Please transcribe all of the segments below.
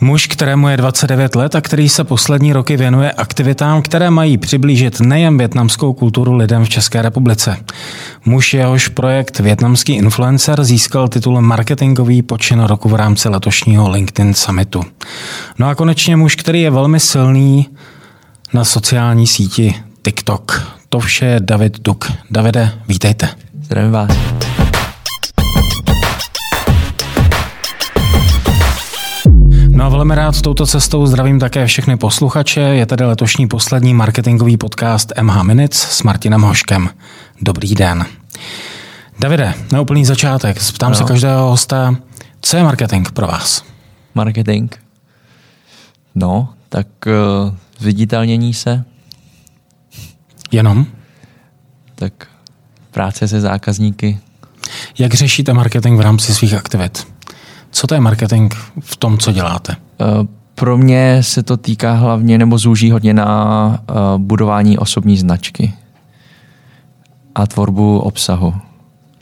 Muž, kterému je 29 let a který se poslední roky věnuje aktivitám, které mají přiblížit nejen větnamskou kulturu lidem v České republice. Muž, jehož projekt Větnamský influencer získal titul Marketingový počin roku v rámci letošního LinkedIn Summitu. No a konečně muž, který je velmi silný na sociální síti TikTok. To vše je David Duk. Davide, vítejte. Zdravím vás. No a velmi rád touto cestou zdravím také všechny posluchače. Je tady letošní poslední marketingový podcast MH Minutes s Martinem Hoškem. Dobrý den. Davide, na úplný začátek. Ptám no. se každého hosta, co je marketing pro vás? Marketing? No, tak uh, zviditelnění se. Jenom? Tak práce se zákazníky. Jak řešíte marketing v rámci svých aktivit? Co to je marketing v tom, co děláte? Eh, pro mě se to týká hlavně nebo zúží hodně na eh, budování osobní značky a tvorbu obsahu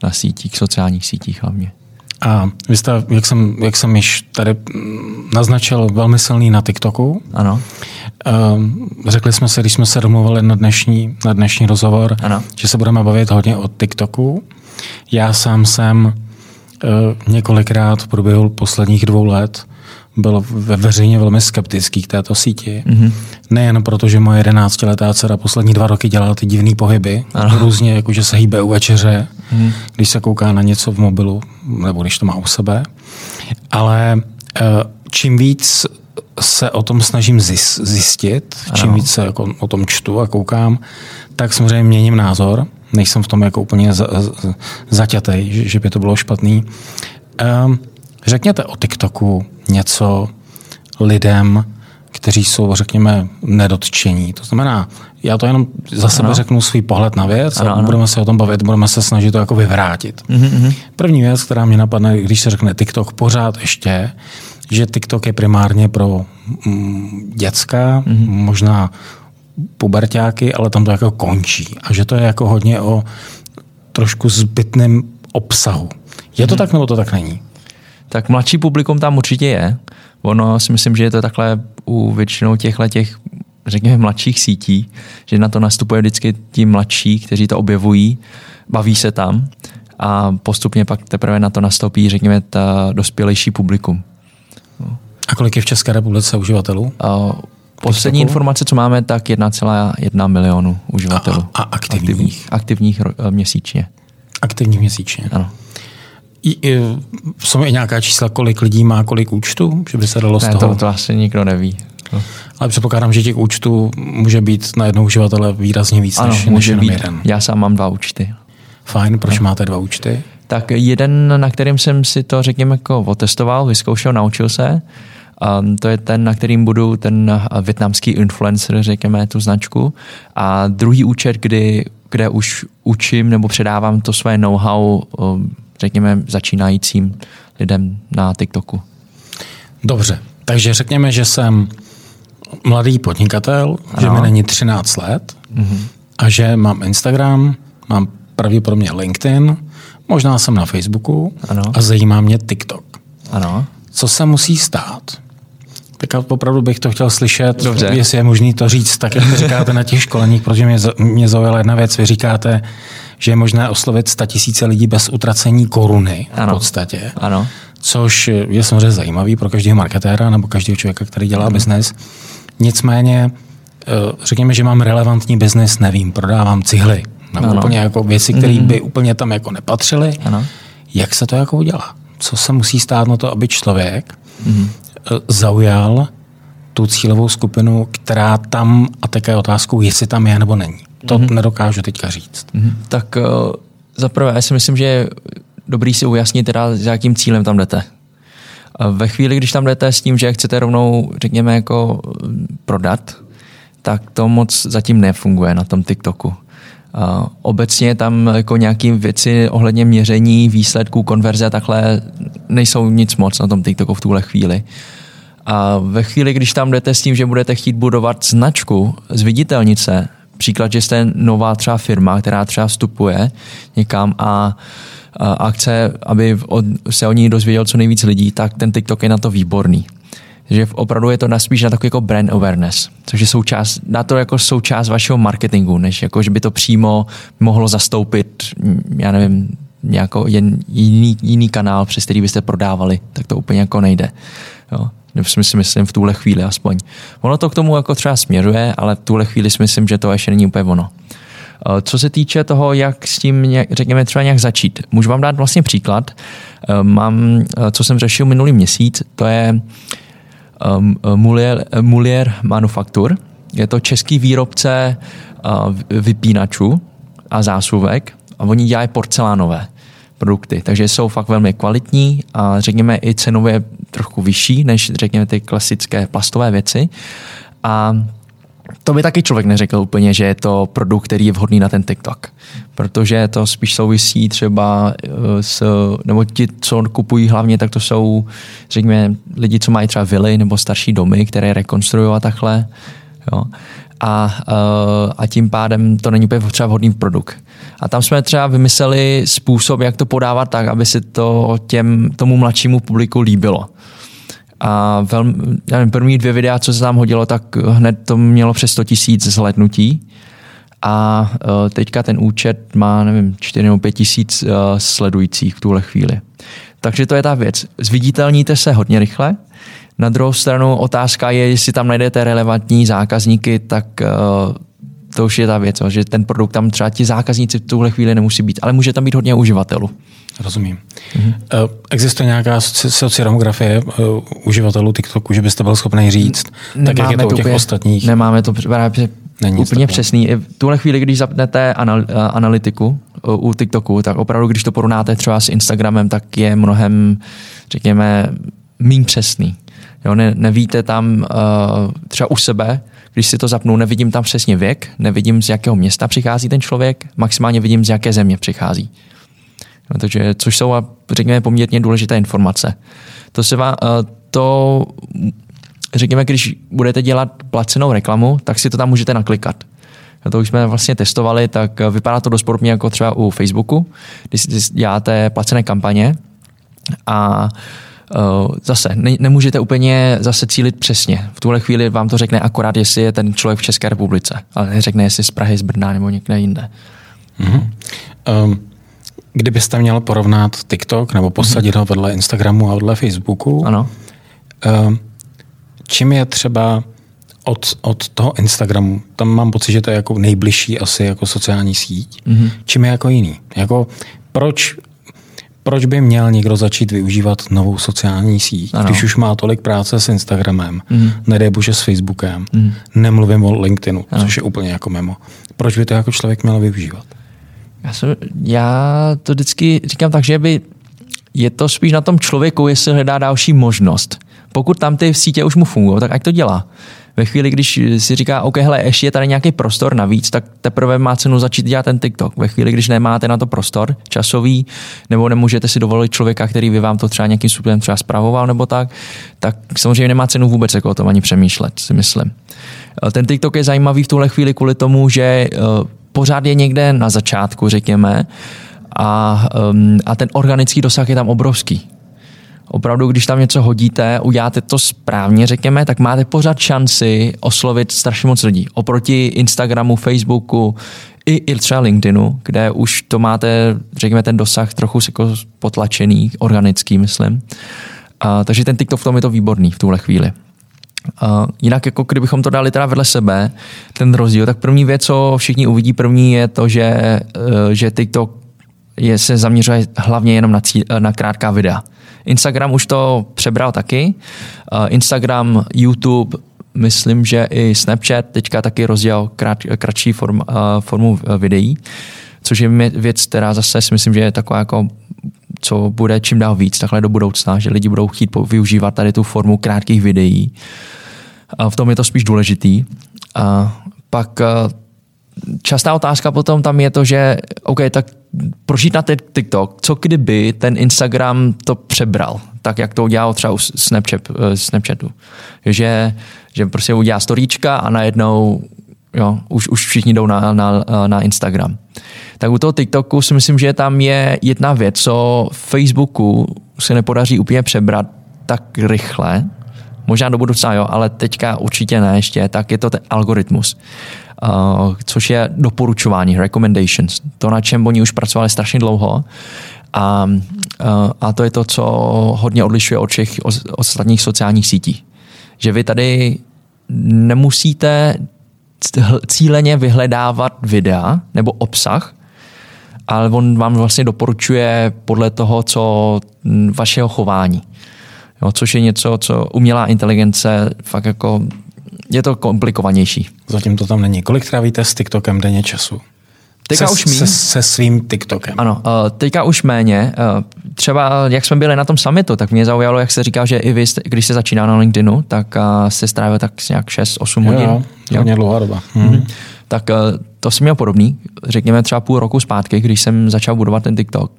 na sítích, sociálních sítích hlavně. A vy jste, jak jsem, jak jsem již tady mm, naznačil, velmi silný na TikToku. Ano. Eh, řekli jsme si, když jsme se domluvili na dnešní, na dnešní rozhovor, ano. že se budeme bavit hodně o TikToku. Já sám jsem několikrát v průběhu posledních dvou let byl ve veřejně velmi skeptický k této síti. Mm-hmm. Nejen proto, že moje jedenáctiletá dcera poslední dva roky dělala ty divné pohyby, ano. různě, jako že se hýbe u večeře, mm-hmm. když se kouká na něco v mobilu, nebo když to má u sebe. Ale eh, čím víc se o tom snažím zjistit, ano. čím víc se jako o tom čtu a koukám, tak samozřejmě měním názor nejsem v tom jako úplně za, zaťatej, že, že by to bylo špatný. Um, řekněte o TikToku něco lidem, kteří jsou, řekněme, nedotčení. To znamená, já to jenom za sebe ano. řeknu svůj pohled na věc ano, a ano. budeme se o tom bavit, budeme se snažit to jako vyvrátit. Mm-hmm. První věc, která mě napadne, když se řekne TikTok pořád ještě, že TikTok je primárně pro mm, děcka, mm-hmm. možná pubertáky, ale tam to jako končí. A že to je jako hodně o trošku zbytném obsahu. Je to hmm. tak, nebo to tak není? Tak mladší publikum tam určitě je. Ono si myslím, že je to takhle u většinou těchto těch, řekněme, mladších sítí, že na to nastupuje vždycky ti mladší, kteří to objevují, baví se tam a postupně pak teprve na to nastoupí, řekněme, ta dospělejší publikum. A kolik je v České republice uživatelů? Poslední informace, co máme, tak 1,1 milionu uživatelů. A, a aktivních? Aktivních, aktivních eh, měsíčně. Aktivních měsíčně. Ano. I, i, jsou i nějaká čísla, kolik lidí má kolik účtů? Že by se dalo ne, z toho... to, to asi nikdo neví. To. Ale předpokládám, že těch účtů může být na jednoho uživatele výrazně víc ano, než, může než být. jeden. Já sám mám dva účty. Fajn, proč no. máte dva účty? Tak jeden, na kterým jsem si to, řekněme, jako otestoval, vyzkoušel, naučil se Um, to je ten, na kterým budu ten větnamský influencer, řekněme, tu značku. A druhý účet, kdy, kde už učím nebo předávám to své know-how, um, řekněme, začínajícím lidem na TikToku. Dobře, takže řekněme, že jsem mladý podnikatel, ano. že mi není 13 let mm-hmm. a že mám Instagram, mám pravděpodobně LinkedIn, možná jsem na Facebooku ano. a zajímá mě TikTok. Ano. Co se musí stát, tak opravdu bych to chtěl slyšet, Dobře. jestli je možné to říct, tak jak to říkáte na těch školeních, protože mě, mě zaujala jedna věc. Vy říkáte, že je možné oslovit tisíce lidí bez utracení koruny v ano. podstatě. Ano. Což je samozřejmě zajímavý pro každého marketéra nebo každého člověka, který dělá ano. biznes. Nicméně, eh, řekněme, že mám relevantní biznes, nevím, prodávám cihly, nebo ano. úplně jako věci, které mm. by úplně tam jako nepatřily. Ano. Jak se to jako udělá? Co se musí stát na to, aby člověk mm zaujal tu cílovou skupinu, která tam, a také je otázkou, jestli tam je nebo není. To mm-hmm. nedokážu teďka říct. Mm-hmm. Tak uh, zaprvé, já si myslím, že je dobrý si ujasnit teda, s jakým cílem tam jdete. Ve chvíli, když tam jdete s tím, že chcete rovnou, řekněme, jako prodat, tak to moc zatím nefunguje na tom TikToku. Obecně tam jako nějaké věci ohledně měření výsledků, konverze a takhle nejsou nic moc na tom TikToku v tuhle chvíli. A ve chvíli, když tam jdete s tím, že budete chtít budovat značku z viditelnice, příklad, že jste nová třeba firma, která třeba vstupuje někam a a chce, aby od, se o ní dozvěděl co nejvíc lidí, tak ten TikTok je na to výborný. Že opravdu je to na spíš na takový jako brand awareness, což je součást, na to jako součást vašeho marketingu, než jako, že by to přímo mohlo zastoupit, já nevím, nějakou jen, jiný, jiný kanál, přes který byste prodávali, tak to úplně jako nejde. Jo. Si myslím v tuhle chvíli aspoň. Ono to k tomu jako třeba směřuje, ale v tuhle chvíli si myslím, že to ještě není úplně ono. Eh, co se týče toho, jak s tím, řekněme, třeba nějak začít. Můžu vám dát vlastně příklad. Eh, mám, eh, co jsem řešil minulý měsíc, to je Mulier, Mulier Manufaktur. Je to český výrobce vypínačů a zásuvek a oni dělají porcelánové produkty, takže jsou fakt velmi kvalitní a řekněme i cenově trochu vyšší než řekněme ty klasické plastové věci. A to by taky člověk neřekl úplně, že je to produkt, který je vhodný na ten TikTok. Protože to spíš souvisí třeba eh, s, nebo ti, co kupují hlavně, tak to jsou, řekněme, lidi, co mají třeba vily nebo starší domy, které rekonstruují a takhle. Jo. A, eh, a tím pádem to není úplně třeba vhodný produkt. A tam jsme třeba vymysleli způsob, jak to podávat tak, aby se to těm, tomu mladšímu publiku líbilo. A velmi, já nevím, první dvě videa, co se tam hodilo, tak hned to mělo přes 100 tisíc zhlednutí. A uh, teďka ten účet má, nevím, 4 nebo 5 tisíc uh, sledujících v tuhle chvíli. Takže to je ta věc. Zviditelníte se hodně rychle. Na druhou stranu otázka je, jestli tam najdete relevantní zákazníky, tak uh, to už je ta věc, že ten produkt tam třeba ti zákazníci v tuhle chvíli nemusí být, ale může tam být hodně uživatelů. Rozumím. Mm-hmm. Existuje nějaká sociodemografie uh, uživatelů TikToku, že byste byl schopný říct, nemáme tak jak je to, to u těch úplně, ostatních? Nemáme to právě Není úplně přesný. V tuhle chvíli, když zapnete anal, uh, analytiku u TikToku, tak opravdu, když to porovnáte třeba s Instagramem, tak je mnohem, řekněme, méně přesný. Jo, ne, nevíte tam uh, třeba u sebe, když si to zapnu, nevidím tam přesně věk, nevidím z jakého města přichází ten člověk, maximálně vidím z jaké země přichází. No, takže, což jsou, řekněme, poměrně důležité informace. To se vám, uh, to, řekněme, když budete dělat placenou reklamu, tak si to tam můžete naklikat. To už jsme vlastně testovali, tak vypadá to dost podobně jako třeba u Facebooku, když děláte placené kampaně a Uh, zase ne, nemůžete úplně zase cílit přesně. V tuhle chvíli vám to řekne akorát, jestli je ten člověk v České republice, ale neřekne, jestli z Prahy, z Brna nebo někde jinde. Mm-hmm. Um, kdybyste měl porovnat TikTok nebo posadit mm-hmm. ho vedle Instagramu a vedle Facebooku, ano. Um, čím je třeba od, od toho Instagramu, tam mám pocit, že to je jako nejbližší asi jako sociální síť, mm-hmm. čím je jako jiný? Jako proč proč by měl někdo začít využívat novou sociální síť, ano. když už má tolik práce s Instagramem, mm. nedej bože s Facebookem, mm. nemluvím o LinkedInu, ano. což je úplně jako mimo. Proč by to jako člověk měl využívat? Já, jsem, já to vždycky říkám tak, že by je to spíš na tom člověku, jestli hledá další možnost. Pokud tam ty sítě už mu fungují, tak ať to dělá ve chvíli, když si říká, OK, hele, ještě je tady nějaký prostor navíc, tak teprve má cenu začít dělat ten TikTok. Ve chvíli, když nemáte na to prostor časový, nebo nemůžete si dovolit člověka, který by vám to třeba nějakým způsobem třeba zpravoval nebo tak, tak samozřejmě nemá cenu vůbec jako o tom ani přemýšlet, si myslím. Ten TikTok je zajímavý v tuhle chvíli kvůli tomu, že eh, pořád je někde na začátku, řekněme, a, um, a ten organický dosah je tam obrovský opravdu, když tam něco hodíte, uděláte to správně, řekněme, tak máte pořád šanci oslovit strašně moc lidí. Oproti Instagramu, Facebooku, i, i třeba LinkedInu, kde už to máte, řekněme, ten dosah trochu jako potlačený, organický, myslím. A, takže ten TikTok v tom je to výborný v tuhle chvíli. A jinak, jako kdybychom to dali teda vedle sebe, ten rozdíl, tak první věc, co všichni uvidí první, je to, že, e, že TikTok je, se zaměřuje hlavně jenom na, cí, na krátká videa. Instagram už to přebral taky. Instagram, YouTube, myslím, že i Snapchat teďka taky rozdělal krát, kratší form, formu videí, což je věc, která zase si myslím, že je taková jako co bude čím dál víc takhle do budoucna, že lidi budou chtít využívat tady tu formu krátkých videí. A v tom je to spíš důležitý. A pak častá otázka potom tam je to, že OK, tak proč jít na TikTok, co kdyby ten Instagram to přebral, tak jak to udělal třeba u Snapchat, eh, Snapchatu. Že, že prostě udělá storíčka a najednou jo, už, už všichni jdou na, na, na Instagram. Tak u toho TikToku si myslím, že tam je jedna věc, co Facebooku se nepodaří úplně přebrat tak rychle, Možná do budoucna jo, ale teďka určitě ne ještě, tak je to ten algoritmus. Uh, což je doporučování, recommendations. To, na čem oni už pracovali strašně dlouho. A, uh, a to je to, co hodně odlišuje od všech ostatních sociálních sítí. Že vy tady nemusíte cíleně vyhledávat videa nebo obsah, ale on vám vlastně doporučuje podle toho, co vašeho chování. Jo, což je něco, co umělá inteligence fakt jako je to komplikovanější. Zatím to tam není. Kolik trávíte s TikTokem denně času? Teďka se, už míň. Se, se svým TikTokem. Ano, uh, teďka už méně. Uh, třeba jak jsme byli na tom summitu, tak mě zaujalo, jak se říká, že i vy, když se začíná na LinkedInu, tak uh, se strávil tak nějak 6-8 hodin. Jo, to je dlouhá doba. Hmm. Mm-hmm. Tak uh, to jsem měl podobný, řekněme třeba půl roku zpátky, když jsem začal budovat ten TikTok,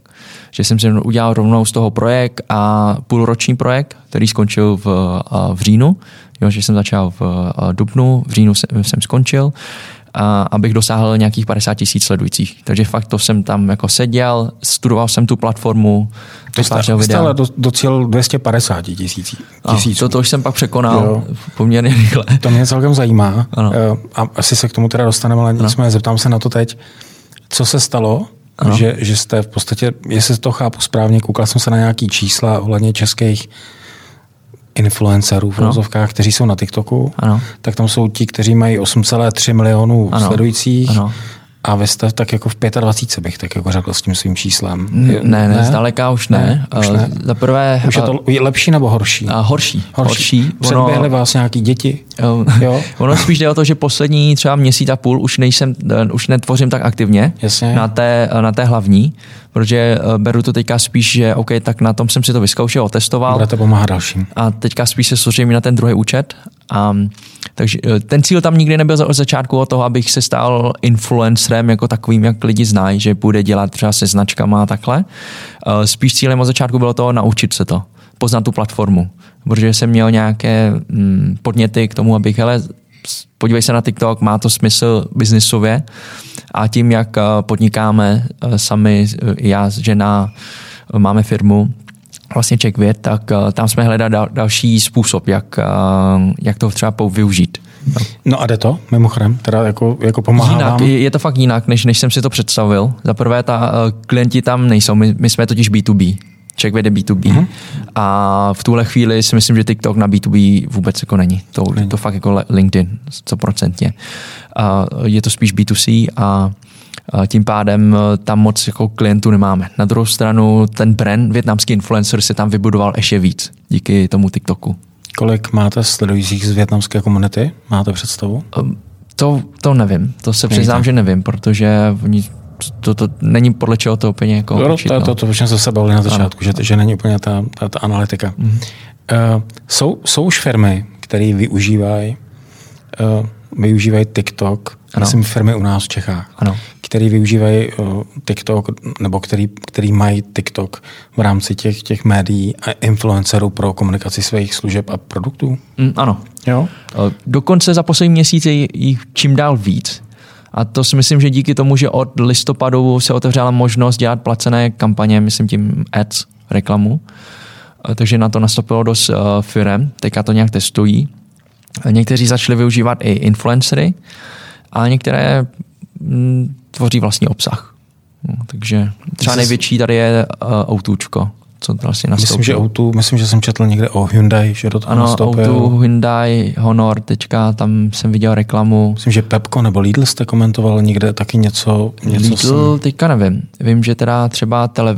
že jsem si udělal rovnou z toho projekt a půlroční projekt, který skončil v, v říjnu, jo, že jsem začal v dubnu, v říjnu jsem, jsem skončil a abych dosáhl nějakých 50 tisíc sledujících. Takže fakt to jsem tam jako seděl, studoval jsem tu platformu, to jste, ale do, docíl 250 tisíc. To, to už jsem pak překonal jo. poměrně rychle. To mě celkem zajímá ano. Eh, a asi se k tomu teda dostaneme, ale nicméně zeptám se na to teď. Co se stalo, že, že jste v podstatě, jestli to chápu správně, koukal jsem se na nějaký čísla ohledně českých influencerů v rozovkách, kteří jsou na TikToku, ano. tak tam jsou ti, kteří mají 8,3 milionů ano. sledujících ano. A vy jste tak jako v 25 bych tak jako řekl s tím svým číslem. Ne, ne, ne zdaleka už ne. ne, už ne. Za prvé, už je to lepší nebo horší? A horší. Horší. horší. Předběhly ono, vás nějaký děti? jo? ono spíš jde o to, že poslední třeba měsíc a půl už nejsem, už netvořím tak aktivně Jasně. Na, té, na té hlavní, protože eh, beru to teďka spíš, že OK, tak na tom jsem si to vyzkoušel, otestoval. Budete pomáhat dalším. A teďka spíš se soustředím na ten druhý účet. A takže eh, ten cíl tam nikdy nebyl od začátku o toho, abych se stal influencerem jako takovým, jak lidi znají, že bude dělat třeba se značkama a takhle. Eh, spíš cílem od začátku bylo to naučit se to, poznat tu platformu, protože jsem měl nějaké mm, podněty k tomu, abych, hele, podívej se na TikTok, má to smysl biznisově a tím, jak eh, podnikáme sami, já, žena, máme firmu, vlastně CheckVět, tak uh, tam jsme hledali dal, další způsob, jak, uh, jak to třeba využít. No. no a jde to, mimochodem, teda jako, jako pomáhá jinak, vám? Je, to fakt jinak, než, než jsem si to představil. Za prvé, ta, uh, klienti tam nejsou, my, my jsme totiž B2B. CheckVět je B2B. Mm-hmm. A v tuhle chvíli si myslím, že TikTok na B2B vůbec jako není. To, není. to fakt jako LinkedIn, 100%. A je to spíš B2C a tím pádem eh, tam moc jako klientů nemáme. Na druhou stranu ten brand, větnamský influencer se tam vybudoval ještě víc díky tomu TikToku. Kolik máte sledujících z větnamské komunity? Máte představu? Ehm, to, to nevím. To se přiznám, že nevím, protože oni to, to není podle čeho to úplně jako no, učit, to, no. to, to, to jsme se bavili na začátku, že, že není úplně ta, ta, ta analytika. Mm-hmm. Uh, jsou, jsou už firmy, které využívají uh, využívají TikTok, ano. myslím firmy u nás v Čechách, ano. Který využívají uh, TikTok, nebo který, který mají TikTok v rámci těch, těch médií a influencerů pro komunikaci svých služeb a produktů? Mm, ano. Jo? Dokonce za poslední měsíce jich čím dál víc. A to si myslím, že díky tomu, že od listopadu se otevřela možnost dělat placené kampaně, myslím tím ads, reklamu, takže na to nastoupilo dost uh, firem, teďka to nějak testují Někteří začali využívat i influencery, a některé mm, tvoří vlastní obsah. No, takže třeba největší tady je uh, Outučko, co vlastně nastoupil. Myslím, že Outu, myslím, že jsem četl někde o Hyundai, že do toho ano, nastoupil. Outu, Hyundai, Honor, teďka tam jsem viděl reklamu. Myslím, že Pepko nebo Lidl jste komentoval někde taky něco. něco Lidl, jsem... teďka nevím. Vím, že teda třeba tele,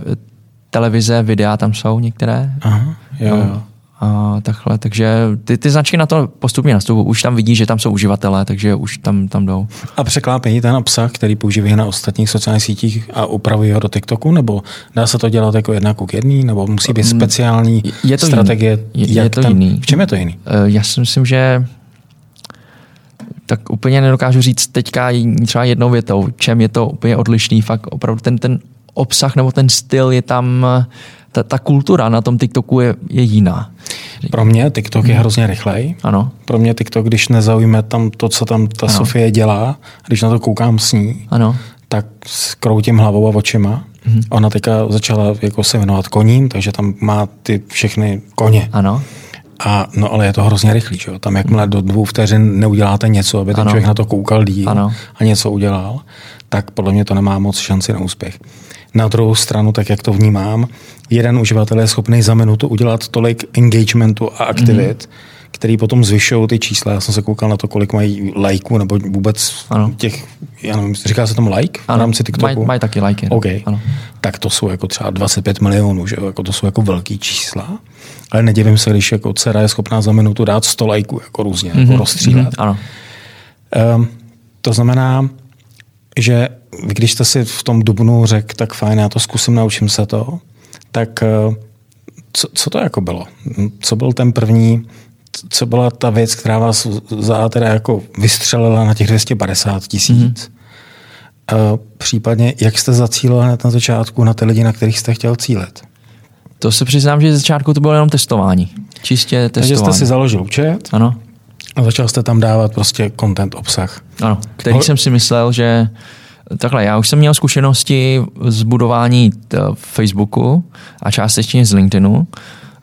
televize, videa tam jsou některé. Aha, jo, jo a takhle. Takže ty, ty značky na to postupně nastupují. Už tam vidí, že tam jsou uživatelé, takže už tam, tam jdou. A překlápějí ten obsah, který používají na ostatních sociálních sítích a upravují ho do TikToku? Nebo dá se to dělat jako jedna k jedný? Nebo musí být mm, speciální je to strategie? Jiný. Je, je to ten, jiný. V čem je to jiný? Eh, já si myslím, že tak úplně nedokážu říct teďka třeba jednou větou, čem je to úplně odlišný. Fakt opravdu ten, ten obsah nebo ten styl je tam ta, ta kultura na tom TikToku je, je jiná. Pro mě TikTok je hmm. hrozně rychlej. Ano. Pro mě TikTok, když nezaujme tam to, co tam ta ano. Sofie dělá, když na to koukám s ní, ano. tak kroutím hlavou a očima. Hmm. Ona teďka začala jako se věnovat koním, takže tam má ty všechny koně. Ano. A, no ale je to hrozně rychlý, že jo? Tam jakmile do dvou vteřin neuděláte něco, aby ten ano. člověk na to koukal díl ano. a něco udělal, tak podle mě to nemá moc šanci na úspěch. Na druhou stranu, tak jak to vnímám, jeden uživatel je schopný za minutu udělat tolik engagementu a aktivit, mm-hmm který potom zvyšují ty čísla. Já jsem se koukal na to, kolik mají lajků nebo vůbec ano. těch, já nevím, říká se tomu like ano. v rámci TikToku? Mají maj taky lajky. Okay. Ano. Tak to jsou jako třeba 25 milionů, že jako to jsou jako velký čísla. Ale nedivím se, když jako dcera je schopná za minutu dát 100 lajků jako různě, mm-hmm. jako mhm. rozstřílet. Mm-hmm. Ano. Um, to znamená, že když jste si v tom dubnu řekl, tak fajn, já to zkusím, naučím se to, tak uh, co, co to jako bylo? Co byl ten první co byla ta věc, která vás za teda jako vystřelila na těch 250 tisíc? Mm-hmm. Případně, jak jste zacílil hned na začátku na ty lidi, na kterých jste chtěl cílit? To se přiznám, že z začátku to bylo jenom testování. Čistě testování. Takže jste si založil účet ano. A začal jste tam dávat prostě content, obsah. Ano, který Ho... jsem si myslel, že takhle, já už jsem měl zkušenosti z budování Facebooku a částečně z LinkedInu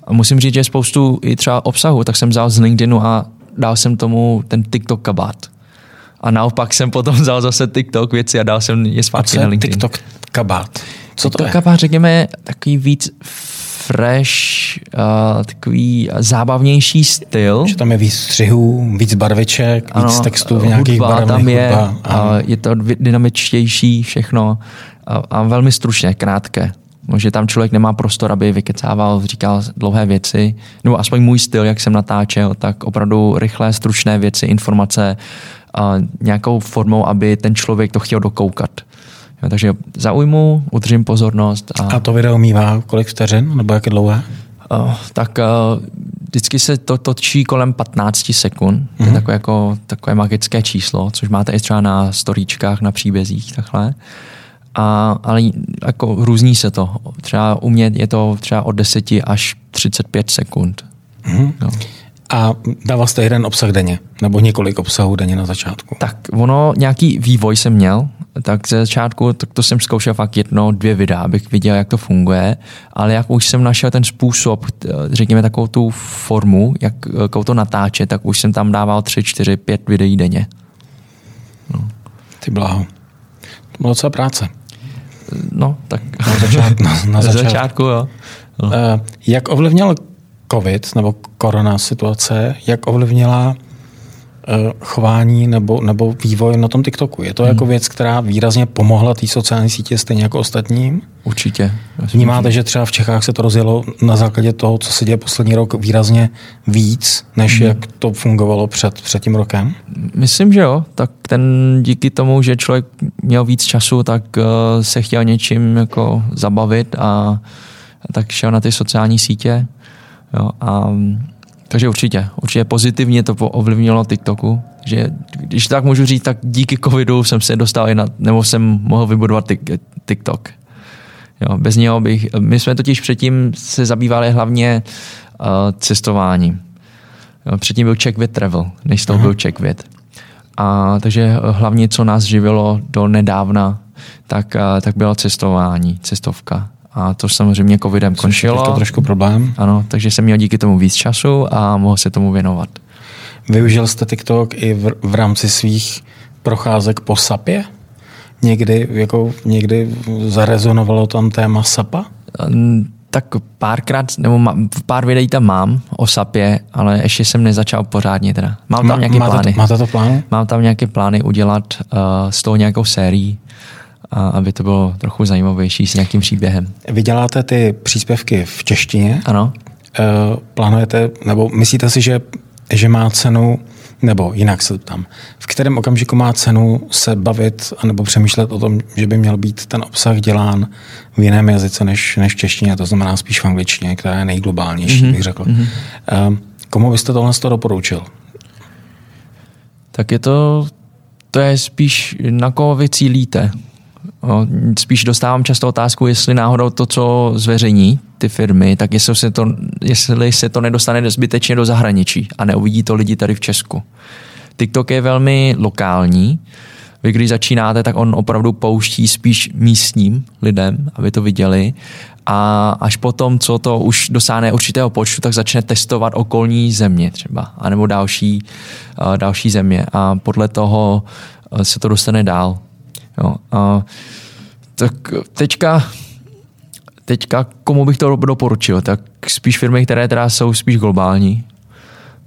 a musím říct, že spoustu i třeba obsahu, tak jsem vzal z LinkedInu a dal jsem tomu ten TikTok kabát. A naopak jsem potom vzal zase TikTok věci a dal jsem je zpátky na LinkedIn. TikTok kabát? Co to TikTok je? kabát, řekněme, takový víc fresh, uh, takový zábavnější styl. Že tam je víc střihů, víc barviček, ano, víc textů v nějakých hudba, barevných tam je, hudba. je to dynamičtější všechno a, a velmi stručně, krátké že tam člověk nemá prostor, aby vykecával, říkal dlouhé věci, nebo aspoň můj styl, jak jsem natáčel, tak opravdu rychlé, stručné věci, informace, a nějakou formou, aby ten člověk to chtěl dokoukat. Takže zaujmu, udržím pozornost. A, a to video mývá kolik vteřin, nebo jak je dlouhé? Uh, tak uh, vždycky se to točí kolem 15 sekund, mm-hmm. to je mhm. takové, jako, takové magické číslo, což máte i třeba na storíčkách, na příbězích, takhle. A, ale jako různí se to. Třeba u mě je to třeba od 10 až 35 sekund. Mm-hmm. No. A dával jste jeden obsah denně? Nebo několik obsahů denně na začátku? Tak ono, nějaký vývoj jsem měl, tak ze začátku tak to jsem zkoušel fakt jedno, dvě videa, abych viděl, jak to funguje, ale jak už jsem našel ten způsob, řekněme takovou tu formu, jak, jak to natáčet, tak už jsem tam dával tři, čtyři, pět videí denně. No. Ty bláho. To bylo docela práce. No, tak na začátku. Na, na začátku. začátku jo. No. Uh, jak ovlivnil COVID nebo korona situace, jak ovlivnila uh, chování nebo, nebo vývoj na tom TikToku? Je to hmm. jako věc, která výrazně pomohla té sociální sítě stejně jako ostatním? Určitě. Vnímáte, že třeba v Čechách se to rozjelo na základě toho, co se děje poslední rok výrazně víc, než hmm. jak to fungovalo před, před tím rokem? Myslím, že jo. Tak ten díky tomu, že člověk měl víc času, tak uh, se chtěl něčím jako zabavit a tak šel na ty sociální sítě. Jo, a, takže určitě, určitě pozitivně to ovlivnilo TikToku, že když tak můžu říct, tak díky covidu jsem se dostal i na, nebo jsem mohl vybudovat TikTok. Jo, bez něho bych, my jsme totiž předtím se zabývali hlavně uh, cestováním. Jo, předtím byl Check with Travel, než z toho byl Check with. A takže hlavně, co nás živilo do nedávna, tak, uh, tak bylo cestování, cestovka. A to samozřejmě covidem končilo. Je to trošku problém. Ano, takže jsem měl díky tomu víc času a mohl se tomu věnovat. Využil jste TikTok i v, v rámci svých procházek po SAPě? Někdy, jako někdy zarezonovalo tam téma SAPA? Tak párkrát, nebo v pár videí tam mám o SAPě, ale ještě jsem nezačal pořádně teda. Mám tam nějaké máte plány. To, máte to plány? Mám tam nějaké plány udělat uh, z toho nějakou sérii, a aby to bylo trochu zajímavější s nějakým příběhem. Vy děláte ty příspěvky v češtině? Ano. Uh, plánujete, nebo myslíte si, že, že má cenu nebo jinak se tam. V kterém okamžiku má cenu se bavit nebo přemýšlet o tom, že by měl být ten obsah dělán v jiném jazyce než, než v češtině, to znamená spíš v angličtině, která je nejglobálnější, mm-hmm. bych řekl. Mm-hmm. Komu byste tohle to doporučil? Tak je to, to je spíš na koho vy cílíte. Spíš dostávám často otázku, jestli náhodou to, co zveřejní ty firmy, tak jestli se to, jestli se to nedostane zbytečně do zahraničí a neuvidí to lidi tady v Česku. TikTok je velmi lokální. Vy, když začínáte, tak on opravdu pouští spíš místním lidem, aby to viděli. a až potom, co to už dosáhne určitého počtu, tak začne testovat okolní země třeba, anebo další, uh, další země a podle toho uh, se to dostane dál. Jo. Uh, tak teďka, teďka komu bych to doporučil? Tak spíš firmy, které teda jsou spíš globální.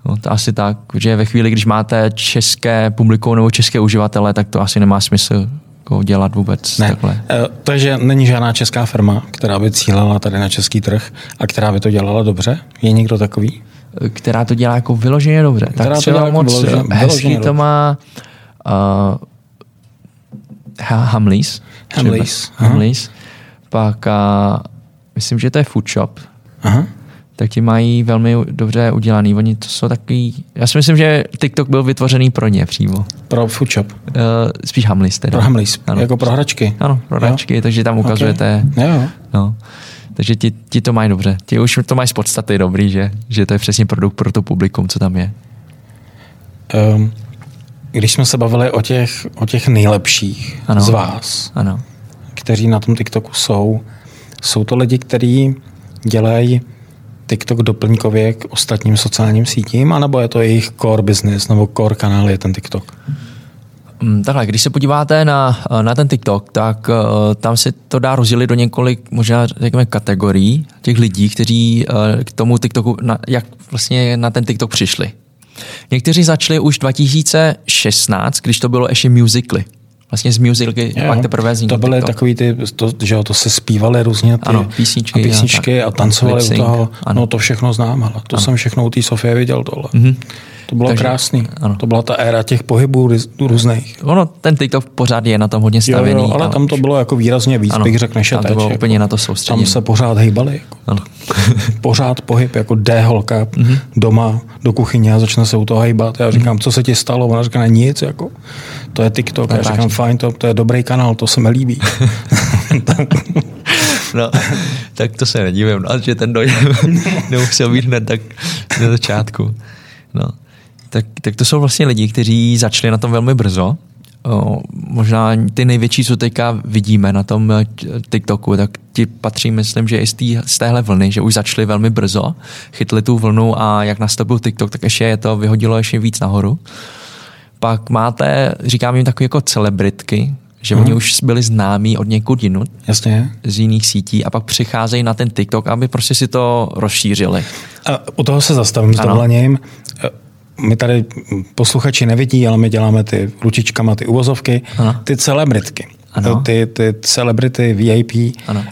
No, to asi tak, že ve chvíli, když máte české publikum nebo české uživatele, tak to asi nemá smysl jako dělat vůbec ne. takhle. E, takže není žádná česká firma, která by cílela tady na český trh a která by to dělala dobře? Je někdo takový? Která to dělá jako vyloženě dobře. Která tak to třeba dělá jako moc vyloženě- hezký vyloženě to má uh, Ha- Hamleys. Hamleys. Hamleys. Pak uh, myslím, že to je Food Shop. Aha. tak ti mají velmi dobře udělaný. Oni to jsou takový... Já si myslím, že TikTok byl vytvořený pro ně přímo. Pro food shop. Uh, spíš Hamleys teda. Pro Hamleys. Ano. Jako pro hračky. Ano, pro hračky, takže tam ukazujete... Okay. Jo. No. Takže ti, ti to mají dobře. Ti už to mají z podstaty dobrý, že, že to je přesně produkt pro to publikum, co tam je. Um, když jsme se bavili o těch, o těch nejlepších Ano. z vás, Ano. kteří na tom TikToku jsou, jsou to lidi, kteří dělají TikTok doplňkově k ostatním sociálním sítím, anebo je to jejich core business nebo core kanál je ten TikTok? Mm, Takhle, když se podíváte na, na ten TikTok, tak uh, tam se to dá rozdělit do několik možná řekněme kategorií těch lidí, kteří uh, k tomu TikToku, na, jak vlastně na ten TikTok přišli. Někteří začali už 2016, když to bylo ještě musically. Vlastně z musically Jo, pak teprve vznikl to byly TikTok. takový ty, to, že jo, to se zpívali různě ty Ano, písničky a, písničky a a, tak. tancovali u toho. ano. No to všechno znám, ale to jsem všechno u té Sofie viděl tohle. Mhm. To bylo Takže- krásný. ano. To byla ta éra těch pohybů růz- různých. Ono, ten TikTok pořád je na tom hodně Jo, stavěný. jo, ale tam to bylo jako výrazně víc, Ano, bych řekl, než tam to teď. bylo jako. úplně na to soustředěné. Tam se pořád hejbali. Jako. Ano. pořád pohyb, jako jde holka Mhm. doma do kuchyně a začne se u toho hejbat. Já říkám, co se ti stalo? Ona říká, "Ne, nic, jako. to je TikTok. Já říkám, fajn, to, to je dobrý kanál, to se mi líbí. No, tak to se nedívím, no, že ten dojem nemusel být hned tak na začátku. No. Tak, tak to jsou vlastně lidi, kteří začali na tom velmi brzo. O, možná ty největší, co teďka vidíme na tom eh, TikToku, tak ti patří, myslím, že i z, tý, z téhle vlny, že už začali velmi brzo, chytli tu vlnu a jak nastoupil TikTok, tak ještě je to vyhodilo ještě víc nahoru. Pak máte, říkám jim takové jako celebritky, že Mhm. oni už byli známí od někud jinut, Jasně. z jiných sítí a pak přicházejí na ten TikTok, aby prostě si to rozšířili. A u toho se zastavím s dovolením. My tady posluchači nevidí, ale my děláme ty ručičkama ty uvozovky, Ano. ty celebritky. Ano. Ty, ty celebrity VIP. Ano.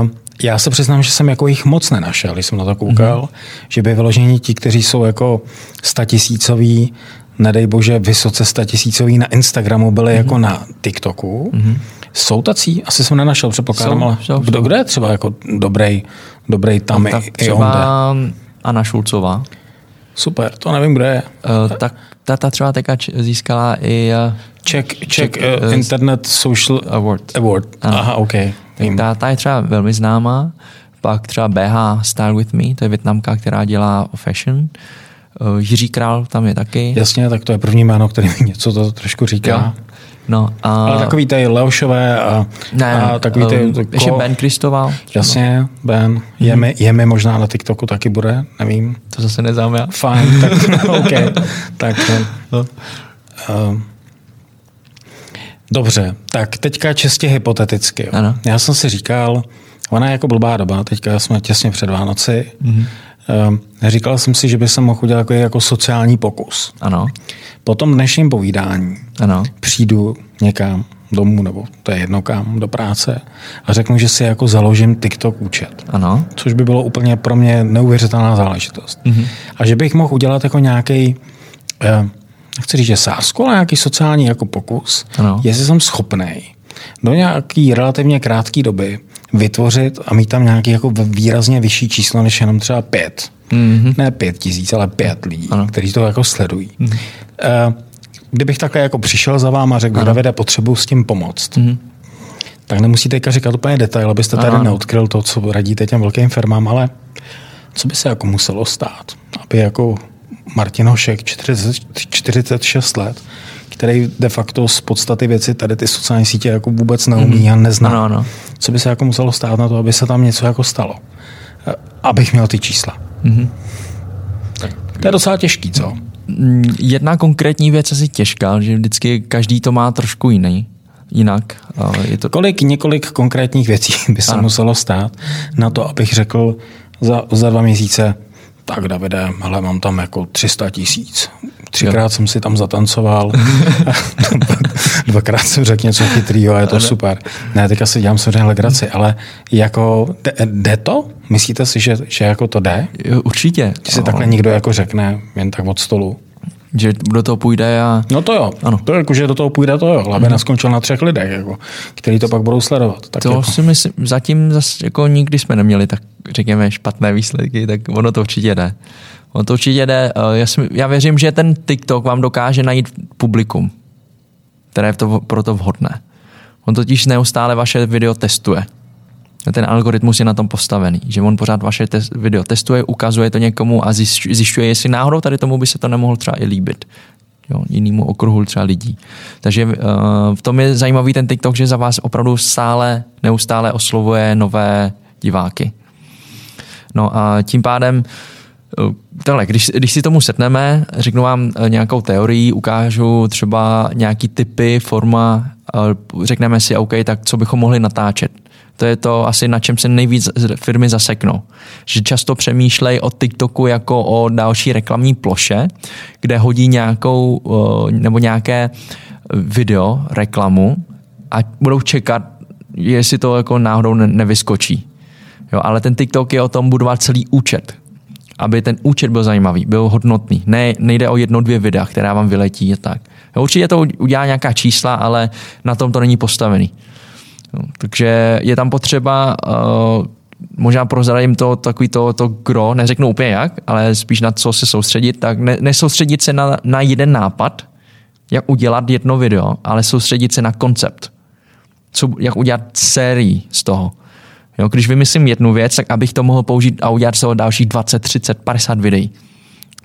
Uh, já se přiznám, že jsem jako jich moc nenašel, když jsem na to koukal, Mhm. mm-hmm. že by vyložení ti, kteří jsou jako statisícoví, nedej bože, vysoce statisícoví na Instagramu, byli Mhm. mm-hmm. jako na TikToku. Mm-hmm. Jsou tací? Asi jsem nenašel, předpokládám, Jsou, ale jsou, kdo, kdo je třeba jako dobrý, dobrý tam tak i, i třeba onde? Anna Šulcová, Super, to nevím, kdo je. uh, tak ta, ta třeba teďka získala i uh, Czech, Czech, Czech, uh, Internet Social award. Award. Ano. Aha, OK. Vím. ta, ta je třeba velmi známá. Pak třeba BH Style With Me, to je větnamka, která dělá o fashion. Uh, Jiří Král tam je taky. Jasně, tak to je první jméno, který mi něco to trošku říká. Jo. No, a, Ale takový ty Leošové a, ne, a takový ty... um, to ještě Ben Kristoval. Jasně, Ben. Je, mi, je mi možná na TikToku taky bude, nevím. To zase neznám já. Fajn, tak OK. tak, uh, dobře, tak teďka čistě hypoteticky. Jo. Ano. Já jsem si říkal, ona je jako blbá doba, teďka jsme těsně před Vánoci. Mm-hmm. Uh, říkal jsem si, že by se mohl udělat jako, jako sociální pokus. Ano, Po tom dnešním povídání ano. přijdu někam domů, nebo to je jedno kam, do práce a řeknu, že si jako založím TikTok účet. Ano. Což by bylo úplně pro mě neuvěřitelná záležitost. Mm-hmm. A že bych mohl udělat jako nějaký, eh, nechci říct, že sásku, ale nějaký sociální jako pokus, Ano. jestli jsem schopný do nějaký relativně krátké doby vytvořit a mít tam nějaký jako výrazně vyšší číslo než jenom třeba pět. Mm-hmm. Ne pět tisíc, ale pět lidí, Ano. kteří to jako sledují. Mm-hmm. Kdybych takhle jako přišel za váma a řekl, Davide, potřebuji s tím pomoct, mm-hmm. tak nemusíte teďka říkat úplně detail, abyste tady Ano. neodkryl to, co radíte těm velkým firmám, ale co by se jako muselo stát, aby jako Martin Hošek, 40, 46 let, který de facto z podstaty věci tady ty sociální sítě jako vůbec neumí mm. a nezná. Ano, ano. Co by se jako muselo stát na to, aby se tam něco jako stalo? Eh, Abych měl ty čísla. Mm. To je docela těžký, co? Mm, Jedna konkrétní věc asi těžká, že vždycky každý to má trošku jiný. Jinak. Je to... Kolik, několik konkrétních věcí by se Ano. muselo stát na to, abych řekl za, za dva měsíce, tak Davide, hele, mám tam jako 300 tisíc. Třikrát jsem si tam zatancoval, dvakrát jsem řekl něco chytrýho a je to super. Ne, teďka si dělám samozřejmě legraci, ale jako jde, to? Myslíte si, že, že jako to jde? Jo, Určitě. Že si No, takhle někdo jako řekne jen tak od stolu? Že do toho půjde a No to jo, Ano. to jako, že do toho půjde, to jo, hlavně neskončil na třech lidech, jako, který to pak budou sledovat. Tak to jako. si myslím, zatím zase jako nikdy jsme neměli tak, řekněme, špatné výsledky, tak ono to určitě jde. Ono to určitě jde. Eh, Já, si, já věřím, že ten TikTok vám dokáže najít publikum, které je to, pro to vhodné. On totiž neustále vaše video testuje. Ten algoritmus je na tom postavený, že on pořád vaše tes- video testuje, ukazuje to někomu a zjišť- zjišťuje, jestli náhodou tady tomu by se to nemohlo třeba i líbit. Jo, jinému okruhu třeba lidí. Takže uh, v tom je zajímavý ten TikTok, že za vás opravdu stále, neustále oslovuje nové diváky. No a tím pádem eh, Takhle, když, když si tomu setneme, řeknu vám eh, nějakou teorii, ukážu třeba nějaký typy, forma, eh, řekneme si, OK, tak co bychom mohli natáčet. To je to asi na čem se nejvíc firmy zaseknou. Že často přemýšlej o TikToku jako o další reklamní ploše, kde hodí nějakou nebo nějaké video, reklamu a budou čekat, jestli to jako náhodou ne- nevyskočí. Jo, ale ten TikTok je o tom budovat celý účet. Aby ten účet byl zajímavý, byl hodnotný. Ne, nejde o jedno, dvě videa, která vám vyletí a tak. Jo, určitě to udělá nějaká čísla, ale na tom to není postavený. Jo, takže je tam potřeba, uh, možná prozradím to takový to, to gro, neřeknu úplně jak, ale spíš na co se soustředit, tak ne, nesoustředit se na, na jeden nápad, jak udělat jedno video, ale soustředit se na koncept. Co, jak udělat sérii z toho. Jo, když vymyslím jednu věc, tak abych to mohl použít a udělat toho dalších 20, 30, 50 videí.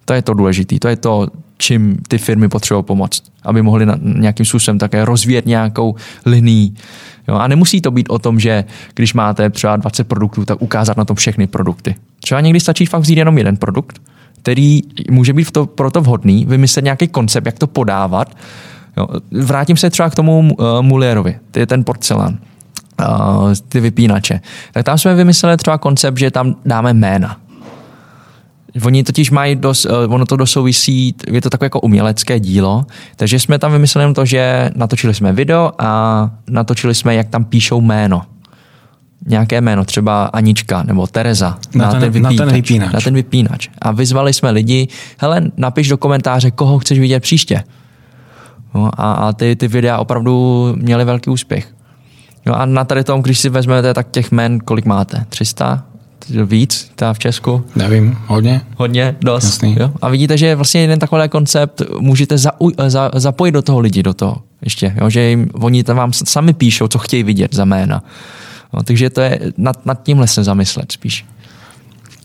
To je to důležité, to je to, čím ty firmy potřebují pomoct, aby mohly na, nějakým způsobem také rozvíjet nějakou linii. Jo, a nemusí to být o tom, že když máte třeba 20 produktů, tak ukázat na tom všechny produkty. Třeba někdy stačí fakt vzít jenom jeden produkt, který může být v to, proto vhodný, vymyslet nějaký koncept, jak to podávat. Jo, vrátím se třeba k tomu uh, Mulierovi, to je ten porcelán uh, ty vypínače. Tak tam jsme vymysleli třeba koncept, že tam dáme jména. Oni totiž mají dost, uh, ono to dosouvisí, je to takové jako umělecké dílo, takže jsme tam vymysleli jenom to, že natočili jsme video a natočili jsme, jak tam píšou jméno. Nějaké jméno, třeba Anička nebo Tereza. Na ten- na ten vypínač. Na ten vypínač. A vyzvali jsme lidi, hele, napiš do komentáře, koho chceš vidět příště. No, a, a ty, ty videa opravdu měly velký úspěch. No a na tady tom, když si vezmete, tak těch men, kolik máte? 300? Víc? Ta v Česku? Nevím, hodně? Hodně, dost. Jasný. Jo? A vidíte, že vlastně jeden takový koncept můžete zauj, za, zapojit do toho lidi, do toho ještě. Jo? Že jim, oni tam vám sami píšou, co chtějí vidět za jména. No, takže to je nad, nad tímhle se zamyslet spíš.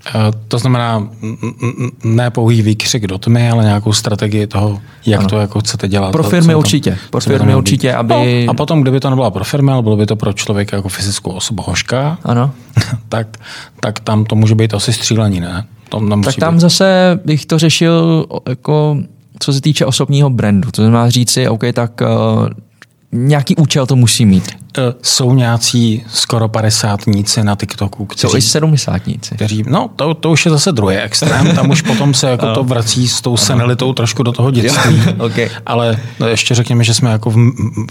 Eh, To znamená ne pouhý výkřik do tmy, ale nějakou strategii toho, jak Ano. to jako chcete dělat. Pro firmy tam- určitě. Pro firmy určitě, být. aby- No, a potom, kdyby to nebyla pro firmy, ale bylo by to pro člověka jako fyzickou osobu hoška, Ano. tak, tak tam to může být asi střílení, ne? Tam, tam Tak tam být. zase bych to řešil jako co se týče osobního brandu. To znamená říct si, OK, tak uh, nějaký účel to musí mít. Eh, Jsou nějací skoro padesátníci na TikToku, Jsou i kteří, sedmdesátníci. kteří no to, to už je zase druhý extrém, tam už potom se jako to vrací s tou senilitou trošku do toho dětství. OK. Ale no, ještě řekněme, že jsme jako v,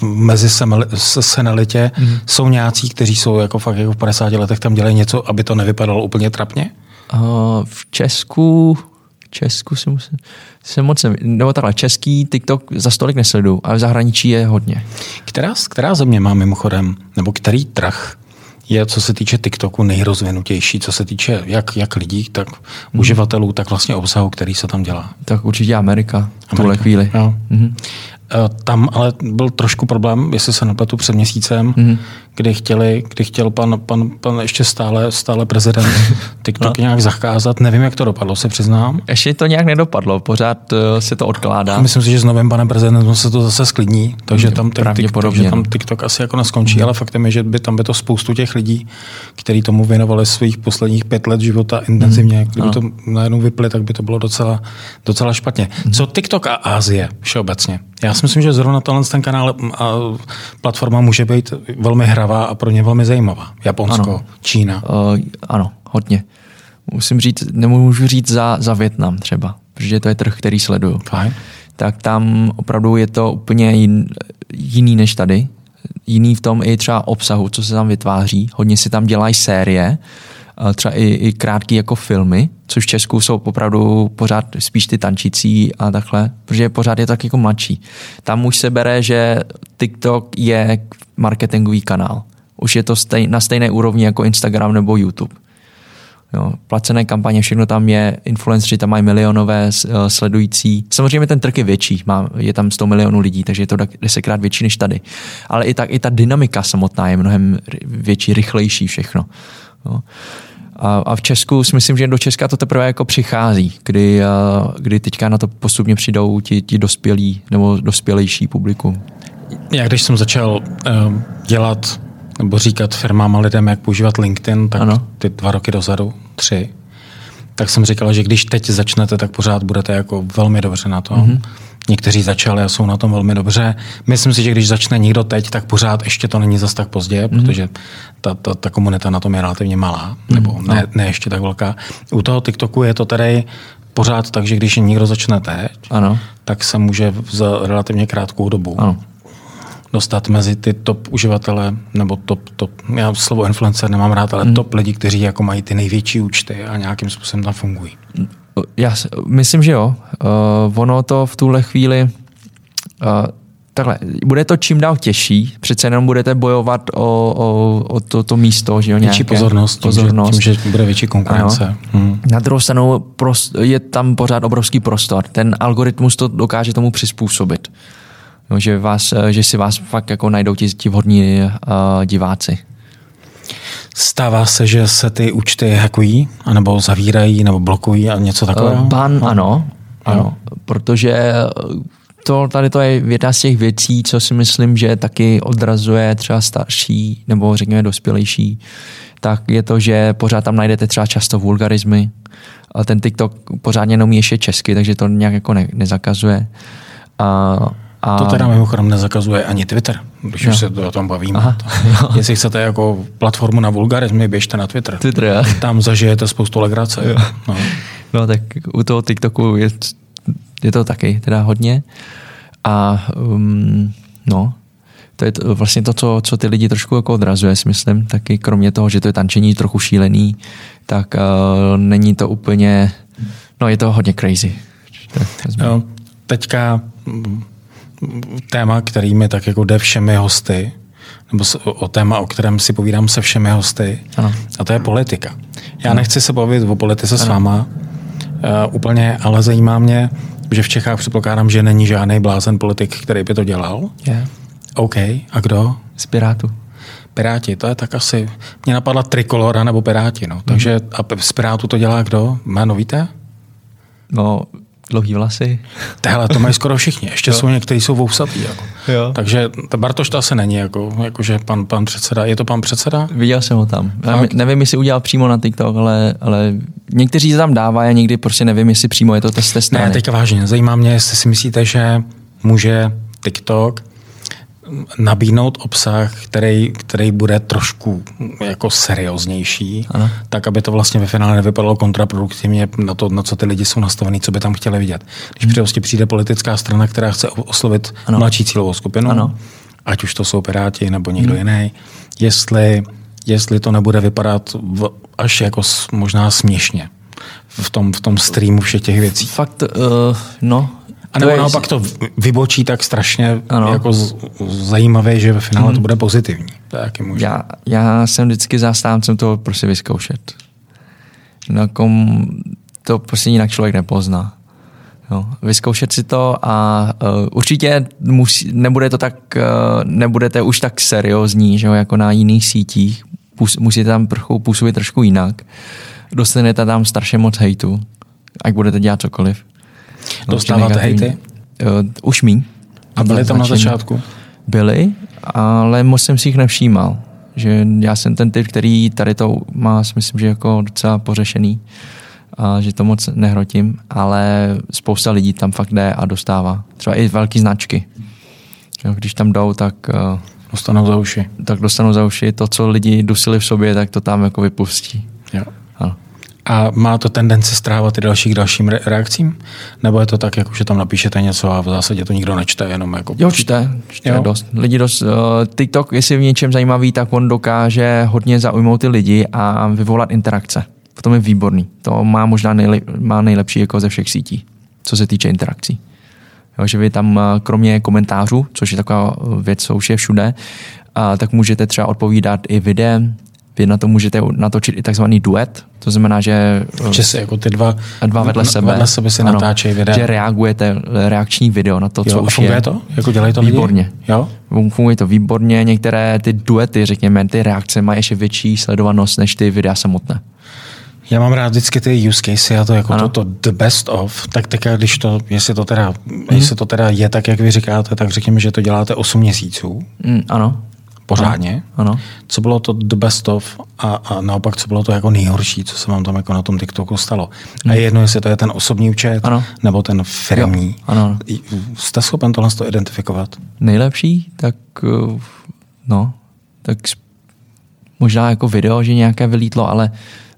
mezi semeli- senilitě. Mm. Jsou nějací, kteří jsou jako fakt jako v 50 letech tam dělají něco, aby to nevypadalo úplně trapně? Uh, v Česku v Česku si musím, se moc nevím, nebo takhle, český TikTok za stolik nesledu, ale v zahraničí je hodně. Která, která země má mimochodem, nebo který trh je, co se týče TikToku, nejrozvinutější, co se týče jak, jak lidí, tak mm. uživatelů, tak vlastně obsahu, který se tam dělá? Tak určitě Amerika v tuhle Amerika. chvíli. Jo. Mhm. Tam ale byl trošku problém, jestli se nepletu před měsícem, mm-hmm. Kdy, chtěli, kdy chtěl pan, pan, pan ještě stále, stále prezident TikTok no. nějak zacházat. Nevím, jak to dopadlo, se přiznám. Ještě to nějak nedopadlo, pořád uh, se to odkládá. Myslím si, že s novým panem prezidentem se to zase sklidní, takže tam, TikTok, takže tam TikTok asi jako neskončí, mm. ale faktem je, že by tam by to spoustu těch lidí, kteří tomu věnovali svých posledních pět let života intenzivně, mm. kdyby ano. to najednou vypli, tak by to bylo docela, docela špatně. Mm. Co TikTok a Ázie všeobecně? Já si myslím, že zrovna tenhle ten kanál a platforma může být velmi hravá a pro ně velmi zajímavá. Japonsko, ano. Čína. Uh, ano, hodně. Musím říct, nemůžu říct za, za Větnam třeba, protože to je trh, který sleduju. Fajn. Tak tam opravdu je to úplně jin, jiný než tady. Jiný v tom i třeba obsahu, co se tam vytváří. Hodně si tam dělají série, třeba i, i krátké jako filmy, což v Česku jsou opravdu pořád spíš ty tančící a takhle, protože pořád je tak jako mladší. Tam už se bere, že TikTok je marketingový kanál. Už je to stej, na stejné úrovni jako Instagram nebo YouTube. Jo, placené kampaně, všechno tam je, influenceri tam mají milionové eh, sledující. Samozřejmě ten trh je větší, má, je tam 100 milionů lidí, takže je to desetkrát větší než tady. Ale i, tak, i ta dynamika samotná je mnohem větší, rychlejší všechno. Jo. A, a v Česku si myslím, že do Česka to teprve jako přichází, kdy, kdy teďka na to postupně přijdou ti, ti dospělí nebo dospělejší publikum. Já když jsem začal uh, dělat nebo říkat firmám a lidem, jak používat LinkedIn, tak ano. ty dva roky dozadu, tři, tak jsem říkal, že když teď začnete, tak pořád budete jako velmi dobře na tom. Mm-hmm. Někteří začali a jsou na tom velmi dobře. Myslím si, že když začne někdo teď, tak pořád ještě to není zas tak pozdě, mm. protože ta, ta, ta komunita na tom je relativně malá, mm. nebo ne, no. ne ještě tak velká. U toho TikToku je to tedy pořád tak, že když někdo začne teď, ano. tak se může za relativně krátkou dobu ano. Dostat mezi ty top uživatele, nebo top, top, já slovo influencer nemám rád, ale mm. top lidi, kteří jako mají ty největší účty a nějakým způsobem tam fungují. Já myslím, že jo. Uh, ono to v tuhle chvíli uh, takhle, bude to čím dál těžší, přece jenom budete bojovat o, o, o to, to místo, že jo, Větší pozornost, pozornost. Tím, že, tím, že bude větší konkurence. Hmm. Na druhou stranu je tam pořád obrovský prostor. Ten algoritmus to dokáže tomu přizpůsobit. No, že, vás, že si vás fakt jako najdou ti, ti vhodní uh, diváci. Stává se, že se ty účty hackují, anebo zavírají, nebo blokují a něco takového? Uh, ban ano, ano, protože to, tady to je jedna z těch věcí, co si myslím, že taky odrazuje třeba starší nebo řekněme dospělejší, tak je to, že pořád tam najdete třeba často vulgarizmy, a ten TikTok pořádně neumí ještě česky, takže to nějak jako ne, nezakazuje. A a... To teda mimochodem nezakazuje ani Twitter, když jo. už se to o tom bavíme. Aha, Jestli chcete jako platformu na vulgarizmy, běžte na Twitter. Twitter, jo. Tam zažijete spoustu legrace. Jo. No. no tak u toho TikToku je, je to taky teda hodně. A um, no, to je to, vlastně to, co, co ty lidi trošku jako odrazuje, si myslím. Taky kromě toho, že to je tančení trochu šílený, tak uh, není to úplně, no je to hodně crazy. No, teďka téma, který mi tak jako jde všemi hosty, nebo o téma, o kterém si povídám se všemi hosty, ano. a to je politika. Já ano. nechci se bavit o politice ano. s váma uh, úplně, ale zajímá mě, že v Čechách předpokládám, že není žádný blázen politik, který by to dělal. Je. OK, a kdo? Z Pirátu. Piráti, to je tak asi, mě napadla Trikolora nebo Piráti, no. Takže mhm. a z Pirátu to dělá kdo? Jméno víte? No, dlouhý vlasy. Tehle, to mají skoro všichni. Ještě jo. jsou někteří jsou vousatý. Jako. Jo. Takže ta Bartoš to asi není, jako, jakože pan, pan předseda. Je to pan předseda? Viděl jsem ho tam. Já nevím, jestli udělal přímo na TikTok, ale, ale někteří se tam dávají a někdy prostě nevím, jestli přímo je to test Ne, teďka vážně. Zajímá mě, jestli si myslíte, že může TikTok nabídnout obsah, který, který bude trošku jako serióznější, ano. tak aby to vlastně ve finále nevypadalo kontraproduktivně na to, na co ty lidi jsou nastavení, co by tam chtěli vidět. Když hmm. prostě přijde politická strana, která chce oslovit ano. mladší cílovou skupinu, ano. ať už to jsou Piráti nebo někdo hmm. jiný, jestli, jestli to nebude vypadat v, až jako možná směšně v tom, v tom streamu všech těch věcí. Fakt, uh, no, a nebo naopak to vybočí tak strašně ano. jako z, zajímavé, že ve finále mm. to bude pozitivní. To je já, já jsem vždycky zastáncem toho prostě vyzkoušet. Na kom to prostě jinak člověk nepozná. Jo, vyzkoušet si to a uh, určitě musí, nebude to tak, uh, nebudete už tak seriózní, že jo, jako na jiných sítích. Pus, musíte tam trochu působit trošku jinak. Dostanete tam strašně moc hejtu, ať budete dělat cokoliv. Dostáváte hejty? Uh, už mý. A byly tam na začátku? Byly, ale moc jsem si jich nevšímal. Že já jsem ten typ, který tady to má, myslím, že jako docela pořešený a že to moc nehrotím, ale spousta lidí tam fakt jde a dostává. Třeba i velký značky. Jo, když tam jdou, tak uh, dostanou za uši. Tak dostanou za uši. To, co lidi dusili v sobě, tak to tam jako vypustí. Jo. A má to tendenci strávat i dalších dalším reakcím? Nebo je to tak, jako, že tam napíšete něco a v zásadě to nikdo nečte, jenom jako... Jo, čte, čte jo. dost. Lidi dost, uh, TikTok, jestli je v něčem zajímavý, tak on dokáže hodně zaujmout ty lidi a vyvolat interakce. V tom je výborný. To má možná nejlep, má nejlepší jako ze všech sítí, co se týče interakcí. Jo, že vy tam eh, kromě komentářů, což je taková věc, co už je všude, a, tak můžete třeba odpovídat i videem, vy na to můžete natočit i takzvaný duet, to znamená, že... Že si jako ty dva, dva vedle sebe, vedle sebe si ano, natáčejí videa. Že reagujete reakční video na to, jo, co už funguje je. to? Jako dělají to Výborně. Lidi? Jo? Funguje to výborně. Některé ty duety, řekněme, ty reakce mají ještě větší sledovanost než ty videa samotné. Já mám rád vždycky ty use case a to jako to, to the best of, tak teďka, když to, jestli to teda, mm. jestli to teda je tak, jak vy říkáte, tak řekněme, že to děláte 8 měsíců. Mm, ano. Pořádně. Ano. ano. Co bylo to the best of a, a naopak, co bylo to jako nejhorší, co se vám tam jako na tom TikToku stalo. Mm. A je jedno, jestli to je ten osobní účet, ano. nebo ten firmní. Jo. Ano. Jste schopen tohle to identifikovat? Nejlepší? Tak eh, no, tak možná jako video, že nějaké vylítlo, ale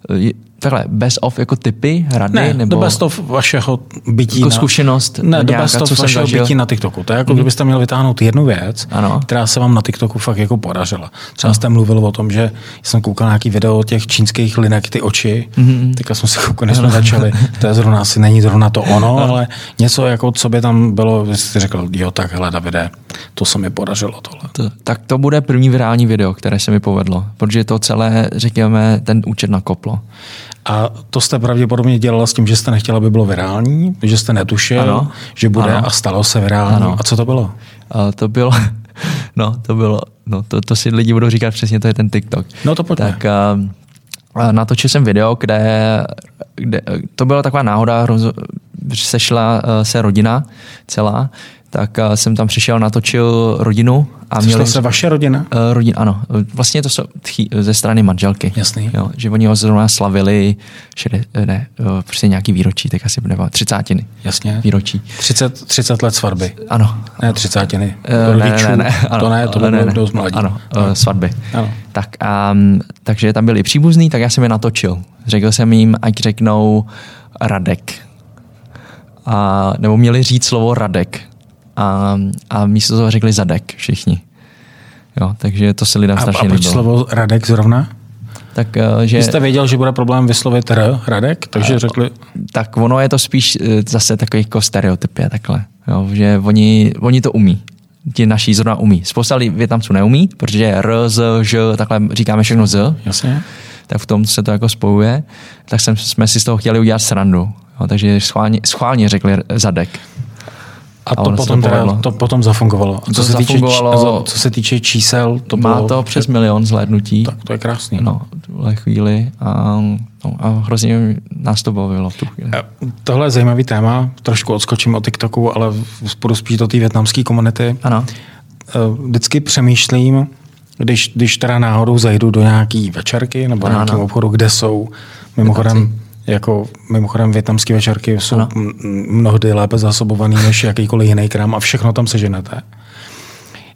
eh, takhle, best of jako typy, rady? Ne, nebo best of vašeho bytí. Jako na, zkušenost? Ne, nějaká, best of vašeho bytí na TikToku. To je jako, mm-hmm. kdybyste měl vytáhnout jednu věc, ano. která se vám na TikToku fakt jako podařila. Třeba jste mluvil o tom, že jsem koukal nějaký video o těch čínských linek, ty oči, mm-hmm. teďka jsme si koukali, jsme začali, to je zrovna asi není zrovna to ono, ale něco jako, co by tam bylo, jste řekl, jo, takhle Davide, to se mi podařilo tohle. To, tak to bude první virální video, které se mi povedlo, protože to celé, řekněme, ten účet nakoplo. A to jste pravděpodobně dělala s tím, že jste nechtěla, aby bylo virální, že jste netušil, ano. že bude ano. a stalo se virální. Ano. A co to bylo? Uh, to bylo, no to bylo, no to, to si lidi budou říkat přesně, to je ten TikTok. No to pojďme. Tak uh, natočil jsem video, kde, kde to byla taková náhoda, sešla uh, se rodina celá tak uh, jsem tam přišel, natočil rodinu. A měli, se vaše rodina? Uh, rodin, ano. Vlastně to jsou tchý, ze strany manželky. Jasný. Jo, že oni ho zrovna slavili, šede, eh, ne, prostě nějaký výročí, tak asi nebo třicátiny. Jasně. Výročí. 30, 30 let svatby. Ano. Ne, třicátiny. Uh, ne, ne, ne, ano, to ne, to bylo ne, ne. dost mladí. Ano, uh, svatby. Ano. Tak, um, takže tam byli příbuzní, tak já jsem je natočil. Řekl jsem jim, ať řeknou Radek. A, nebo měli říct slovo Radek a, a místo toho řekli Zadek všichni. Jo, takže to se lidem strašně líbilo. A proč slovo Radek zrovna? Tak, eh, že... Vy jste věděl, že bude problém vyslovit R, Radek, takže a, řekli... Tak ono je to spíš eh, zase takový jako stereotypie, takhle. Jo, že oni, oni to umí. Ti naši zrovna umí. Spousta větnamců neumí, protože R, Z, Ž, takhle říkáme všechno Z. Jasně. Tak v tom se to jako spojuje. Tak jsem, jsme si z toho chtěli udělat srandu. Jo, takže schválně, schválně řekli Zadek. A to, potom, teda, to potom zafungovalo. A co, se zafungovalo, týče, co se týče čísel, to má bylo, to přes milion zhlédnutí. Tak to je krásný. No, tuhle chvíli. A, no, a hrozně nás to bavilo v tu chvíli. Tohle je zajímavý téma. Trošku odskočím od TikToku, ale budu spíš do té větnamské komunity. Ano. E, vždycky přemýšlím, když, když teda náhodou zajdu do nějaký večerky nebo ano, nějakého obchodu, kde jsou mimochodem jako mimochodem větnamské večerky jsou ano. mnohdy lépe zásobovaný než jakýkoliv jiný krám a všechno tam seženete.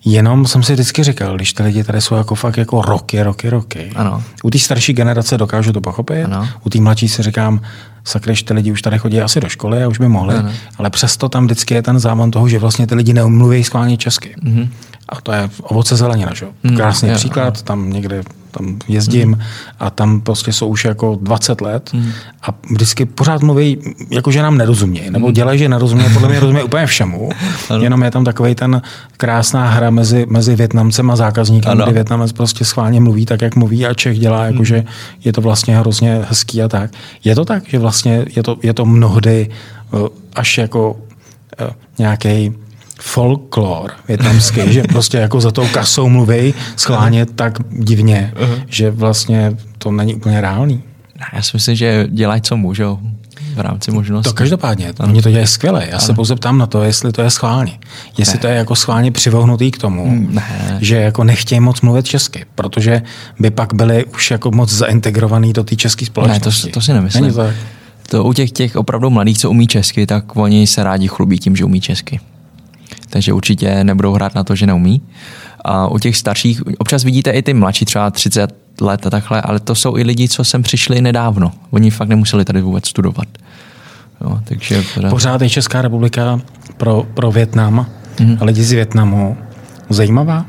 Jenom jsem si vždycky říkal, když ty lidi tady jsou jako fakt jako roky, roky, roky. Ano. U té starší generace dokážu to pochopit, ano. u té mladší si říkám, sakryš, ty lidi už tady chodí asi do školy a už by mohli, ano. ale přesto tam vždycky je ten záman toho, že vlastně ty lidi neumluví schválně česky. Mm-hmm. A to je ovoce zelenina, že? Mm, Krásný mm, příklad, ano. tam někde tam jezdím mm. a tam prostě jsou už jako 20 let mm. a vždycky pořád mluví, jako že nám nerozumějí, nebo mm. dělají, že nerozumějí, podle mě rozumějí úplně všemu, ano. jenom je tam takový ten krásná hra mezi, mezi Větnamcem a zákazníkem, ano. kdy Větnamec prostě schválně mluví tak, jak mluví a Čech dělá, jako mm. že je to vlastně hrozně hezký a tak. Je to tak, že vlastně je to, je to mnohdy až jako nějaký folklor větnamský, že prostě jako za tou kasou mluví schválně tak divně, uh-huh. že vlastně to není úplně reálný. Já si myslím, že dělají, co můžou v rámci možností. To každopádně, to oni to dělají skvěle. Já ano. se pouze ptám na to, jestli to je schválně. Jestli ne. to je jako schválně přivohnutý k tomu, mm, ne. že jako nechtějí moc mluvit česky, protože by pak byli už jako moc zaintegrovaný do té české společnosti. Ne, to, to si nemyslím. Není to, to u těch, těch opravdu mladých, co umí česky, tak oni se rádi chlubí tím, že umí česky. Takže určitě nebudou hrát na to, že neumí. A u těch starších, občas vidíte i ty mladší, třeba 30 let a takhle, ale to jsou i lidi, co sem přišli nedávno. Oni fakt nemuseli tady vůbec studovat. Jo, takže Pořád je Česká republika pro, pro Větnam mm-hmm. a lidi z Větnamu zajímavá?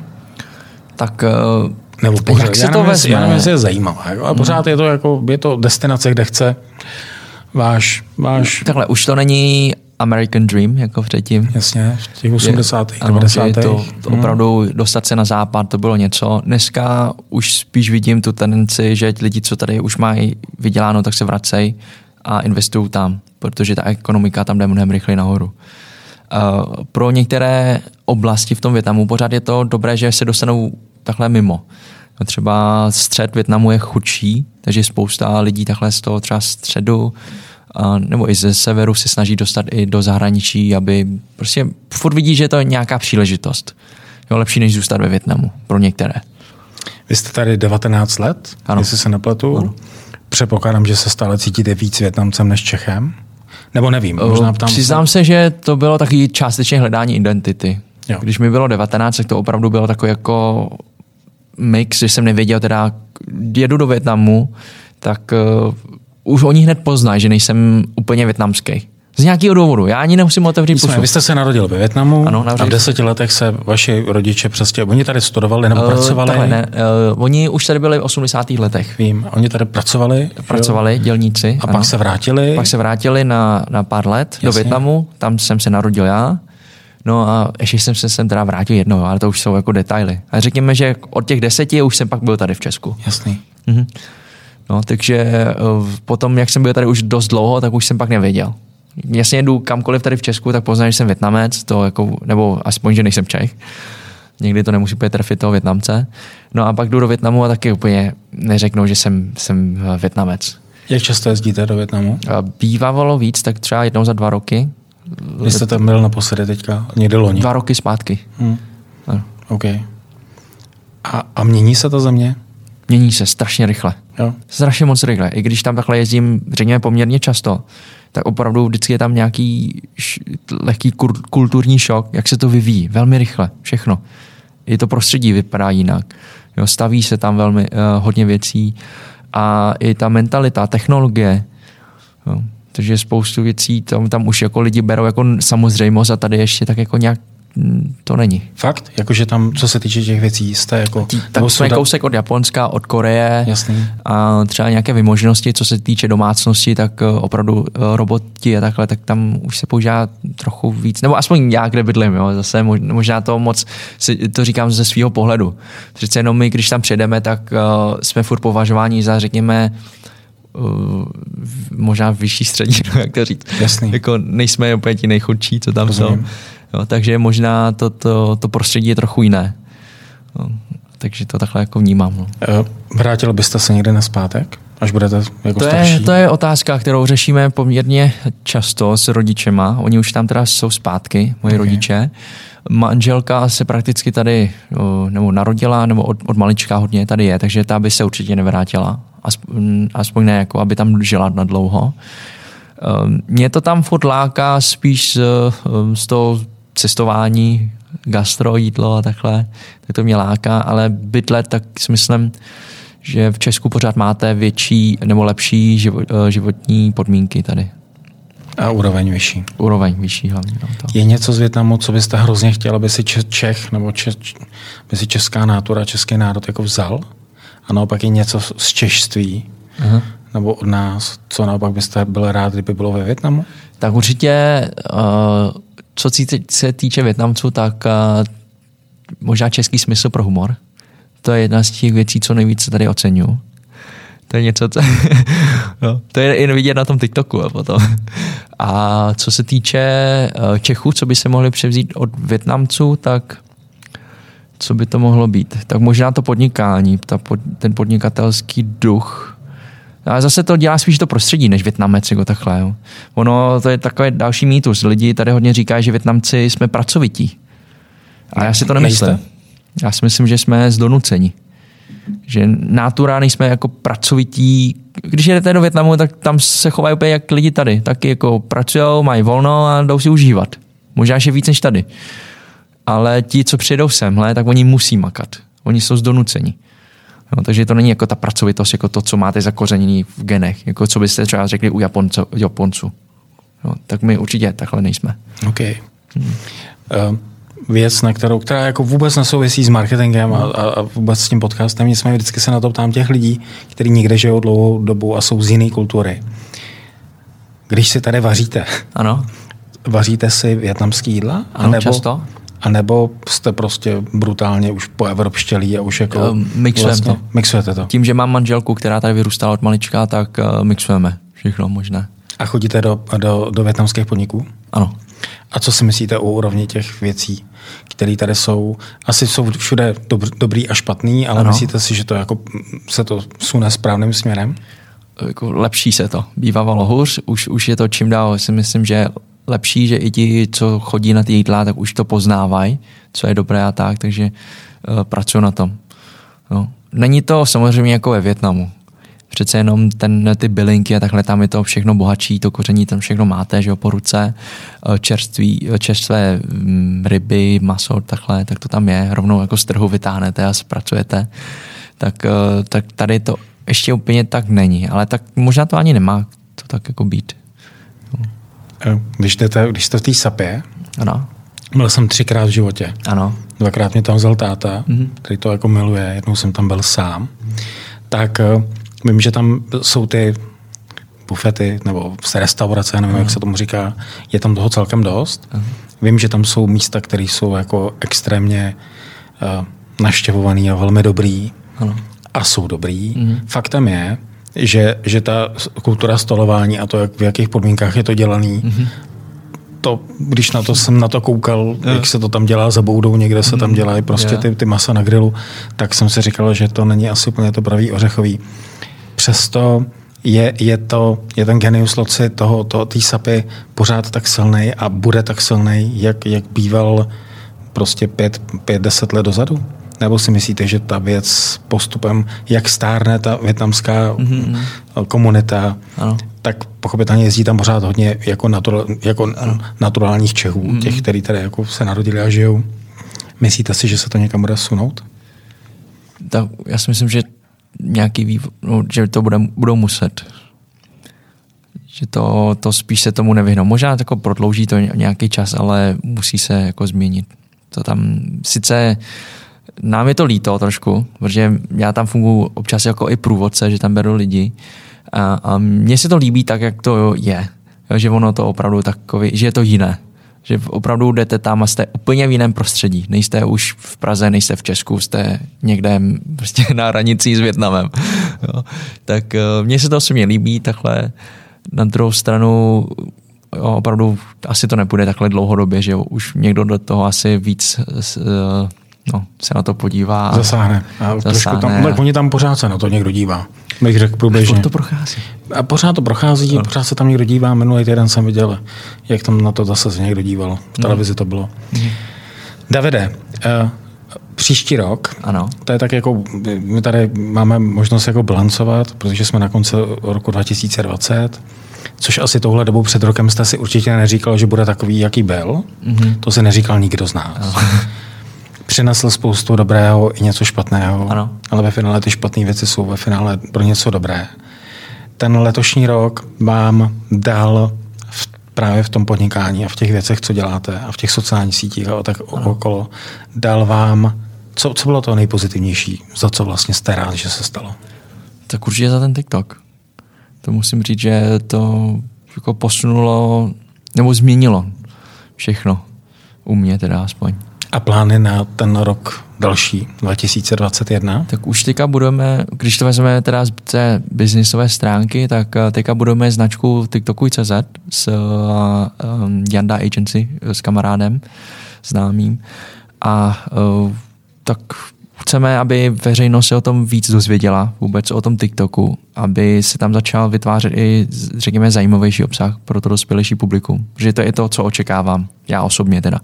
Tak uh, nebo pořád, jak se to vezme? Já nevím, jestli je zajímavá. Jako, a pořád mm. je to jako, je to destinace, kde chce váš, váš... Takhle, už to není American Dream, jako předtím. Jasně, v těch 80. Je, 90. Ano, to, to hmm. opravdu dostat se na západ, to bylo něco. Dneska už spíš vidím tu tendenci, že lidi, co tady už mají vyděláno, tak se vracejí a investují tam, protože ta ekonomika tam jde mnohem rychleji nahoru. Uh, pro některé oblasti v tom Větnamu pořád je to dobré, že se dostanou takhle mimo. Třeba střed Větnamu je chudší, takže spousta lidí takhle z toho třeba středu nebo i ze severu se snaží dostat i do zahraničí, aby prostě furt vidí, že to je nějaká příležitost. Jo, lepší než zůstat ve Větnamu pro některé. Vy jste tady 19 let, ano. jestli se nepletu. Ano. Předpokládám, že se stále cítíte víc Větnamcem než Čechem? Nebo nevím, možná ptám Přiznám se. že to bylo taky částečně hledání identity. Jo. Když mi bylo 19, tak to opravdu bylo takový jako mix, že jsem nevěděl, teda jedu do Větnamu, tak uh, už oni hned poznají, že nejsem úplně větnamský. Z nějakého důvodu. Já ani nemusím otevřít pusu. Vy jste se narodil ve Větnamu ano, a v deseti letech se vaši rodiče přestěhovali. Oni tady studovali nebo uh, pracovali? Takhle, ne. Uh, oni už tady byli v 80. letech. Vím. Oni tady pracovali? Pracovali, jo? dělníci. A ano. pak se vrátili? Pak se vrátili na, na pár let Jasně. do Větnamu. Tam jsem se narodil já. No a ještě jsem se sem teda vrátil jednou, ale to už jsou jako detaily. A řekněme, že od těch deseti už jsem pak byl tady v Česku. Jasný. Mhm. No, takže eh, potom, jak jsem byl tady už dost dlouho, tak už jsem pak nevěděl. Jasně jdu kamkoliv tady v Česku, tak poznám, že jsem Větnamec, to jako, nebo aspoň, že nejsem Čech. Někdy to nemusí úplně trefit toho Větnamce. No a pak jdu do Větnamu a taky úplně neřeknou, že jsem, jsem eh, Větnamec. Jak často jezdíte do Větnamu? Bývalo víc, tak třeba jednou za dva roky. Vy jste tam byl naposledy teďka? Někdy loni? Dva roky zpátky. Hmm. OK. A, a mění se ta země? Mění se strašně rychle. Jo. Strašně moc rychle. I když tam takhle jezdím, řekněme, poměrně často, tak opravdu vždycky je tam nějaký š- lehký kulturní šok, jak se to vyvíjí. Velmi rychle, všechno. I to prostředí vypadá jinak. Jo, staví se tam velmi uh, hodně věcí a i ta mentalita, technologie. Jo. Takže spoustu věcí tam, tam už jako lidi berou jako samozřejmost a tady ještě tak jako nějak to není. Fakt? Jakože tam, co se týče těch věcí, jste jako... Tak jsme da... kousek od Japonska, od Koreje Jasný. a třeba nějaké vymoženosti, co se týče domácnosti, tak eh, opravdu eh, roboti a takhle, tak tam už se používá trochu víc, nebo aspoň já, kde bydlím, jo, zase možná to moc, to říkám ze svého pohledu. Přece jenom my, když tam přijedeme, tak uh, jsme furt považováni za, řekněme, uh, možná vyšší střední, jak to říct. Jasný. Jako nejsme úplně ti nejchudší, co tam Rozumím. jsou. Jo, takže možná to, to, to prostředí je trochu jiné. Jo, takže to takhle jako vnímám. No. Eh, vrátil byste se někde na zpátek? Až budete jako to starší? Je, to je otázka, kterou řešíme poměrně často s rodičema. Oni už tam teda jsou zpátky, moji okay. rodiče. Manželka se prakticky tady nebo narodila, nebo od, od malička hodně tady je, takže ta by se určitě nevrátila. Aspoň, aspoň ne, jako aby tam žila na dlouho. Ehm, mě to tam furt láká spíš z, ehm, z toho cestování, gastro, jídlo a takhle, tak to mě láká, ale bydlet tak si myslím, že v Česku pořád máte větší nebo lepší eh, životní podmínky tady. A úroveň vyšší. Úroveň vyšší hlavně. No, to. Je něco z Větnamu, co byste hrozně chtěl, aby si Čech nebo Čech, aby si česká nátura, český národ jako vzal? A naopak je něco z češství, uh-huh. nebo od nás, co naopak byste byl rád, kdyby bylo ve Větnamu? Tak určitě uh, co se týče Větnamců, tak uh, možná český smysl pro humor. To je jedna z těch věcí, co nejvíce tady oceňuji. To je něco, co... no, to je jen vidět na tom TikToku a potom. A co se týče eh, Čechů, co by se mohli převzít od Větnamců, tak co by to mohlo být? Tak možná to podnikání, ta pod, ten podnikatelský duch. Ale zase to dělá spíš to prostředí, než Větnamec, jako takhle. Jo. Ono, to je takový další mýtus. Lidi tady hodně říkají, že Větnamci jsme pracovití. A já si to nemyslím. Nejste. Já si myslím, že jsme zdonuceni. Že nátura nejsme jako pracovití. Když jedete do Větnamu, tak tam se chovají úplně jak lidi tady. Taky jako pracují, mají volno a jdou si užívat. Možná ještě víc než tady. Ale ti, co přijedou semhle, tak oni musí makat. Oni jsou zdonuceni. No, takže to není jako ta pracovitost, jako to, co máte zakořenění v genech, jako co byste třeba řekli u Japoncu. Japoncu. No, tak my určitě takhle nejsme. OK. Hmm. Uh, věc, na kterou, která jako vůbec nesouvisí s marketingem a, a, vůbec s tím podcastem, nicméně vždycky se na to ptám těch lidí, kteří někde žijou dlouhou dobu a jsou z jiné kultury. Když si tady vaříte, ano. vaříte si větnamský jídla? Ano, nebo, často. A nebo jste prostě brutálně už po evropštělí a už jako... Uh, mixujeme vlastně, to. Mixujete to. Tím, že mám manželku, která tady vyrůstala od malička, tak uh, mixujeme všechno možné. A chodíte do, do, do větnamských podniků? Ano. A co si myslíte o úrovni těch věcí, které tady jsou? Asi jsou všude dobr, dobrý a špatný, ale ano. myslíte si, že to jako se to sune správným směrem? Jako lepší se to. Bývávalo hůř, už, už je to čím dál si myslím, že lepší, že i ti, co chodí na ty jídla, tak už to poznávají, co je dobré a tak, takže uh, pracuji na tom. No. Není to samozřejmě jako ve Větnamu přece jenom ten, ty bylinky a takhle tam je to všechno bohatší, to koření tam všechno máte, že jo, po ruce, eh, čerství, eh, čerstvé mm, ryby, maso, takhle, tak to tam je, rovnou jako z trhu vytáhnete a zpracujete. Tak, tak tady to ještě úplně tak není, ale tak možná to ani nemá to tak jako být. Když, jdete, když jste v té sapě, ano. byl jsem třikrát v životě. Ano. Dvakrát mě tam vzal táta, mm-hmm. který to jako miluje, jednou jsem tam byl sám. Tak Vím, že tam jsou ty bufety nebo restaurace, nevím, uh-huh. jak se tomu říká, je tam toho celkem dost. Uh-huh. Vím, že tam jsou místa, které jsou jako extrémně uh, naštěvovaný a velmi dobrý uh-huh. a jsou dobrý. Uh-huh. Faktem je, že, že ta kultura stolování a to, jak, v jakých podmínkách je to dělaný, uh-huh to, když na to jsem na to koukal, yeah. jak se to tam dělá za boudou, někde se tam dělají prostě yeah. ty, ty masa na grilu, tak jsem si říkal, že to není asi úplně to pravý ořechový přesto je, je, to, je ten genius loci toho, toho té sapy pořád tak silný a bude tak silný, jak, jak býval prostě pět, pět, deset let dozadu? Nebo si myslíte, že ta věc postupem, jak stárne ta větnamská mm-hmm. komunita, ano. tak pochopitelně jezdí tam pořád hodně jako, natura, jako naturálních Čechů, mm-hmm. těch, kteří tady jako se narodili a žijou. Myslíte si, že se to někam bude sunout? Tak já si myslím, že nějaký vývoj, no, že to bude, budou muset. Že to, to spíš se tomu nevyhnou. Možná jako prodlouží to nějaký čas, ale musí se jako změnit. To tam sice nám je to líto trošku, protože já tam funguji občas jako i průvodce, že tam beru lidi a, a mně se to líbí tak, jak to je. Že ono to opravdu takový, že je to jiné že opravdu jdete tam a jste úplně v jiném prostředí. Nejste už v Praze, nejste v Česku, jste někde prostě na hranici s Větnamem. Jo. Tak eh, mně se to osobně líbí takhle. Na druhou stranu jo, opravdu asi to nepůjde takhle dlouhodobě, že jo. už někdo do toho asi víc eh, no, se na to podívá. Zasáhne. A zasáhne. Tam, tak oni tam pořád se na to někdo dívá. Bych řekl průběžně. A to prochází. A pořád to prochází, no. pořád se tam někdo dívá. Minulý týden jsem viděl, jak tam na to zase se někdo díval. V no. televizi to bylo. Mm. Davide, uh, příští rok, ano. to je tak jako, my tady máme možnost jako bilancovat, protože jsme na konci roku 2020, což asi touhle dobou před rokem jste si určitě neříkal, že bude takový, jaký byl. Mm-hmm. To si neříkal nikdo z nás. Přinesl spoustu dobrého i něco špatného, ano. ale ve finále ty špatné věci jsou ve finále pro něco dobré. Ten letošní rok vám dal v, právě v tom podnikání a v těch věcech, co děláte a v těch sociálních sítích a tak ano. okolo, dal vám, co, co bylo to nejpozitivnější, za co vlastně jste rád, že se stalo? Tak určitě za ten TikTok. To musím říct, že to jako posunulo nebo změnilo všechno. U mě teda aspoň. A plány na ten rok další, 2021? Tak už teďka budeme, když to vezmeme teda z té biznisové stránky, tak eh, teďka budeme značku TikToku.cz s um, Janda Agency, s kamarádem známým. A uh, tak chceme, aby veřejnost se o tom víc dozvěděla, vůbec o tom TikToku, aby se tam začal vytvářet i, řekněme, zajímavější obsah pro to dospělejší publikum. Protože to je to, co očekávám, já osobně teda.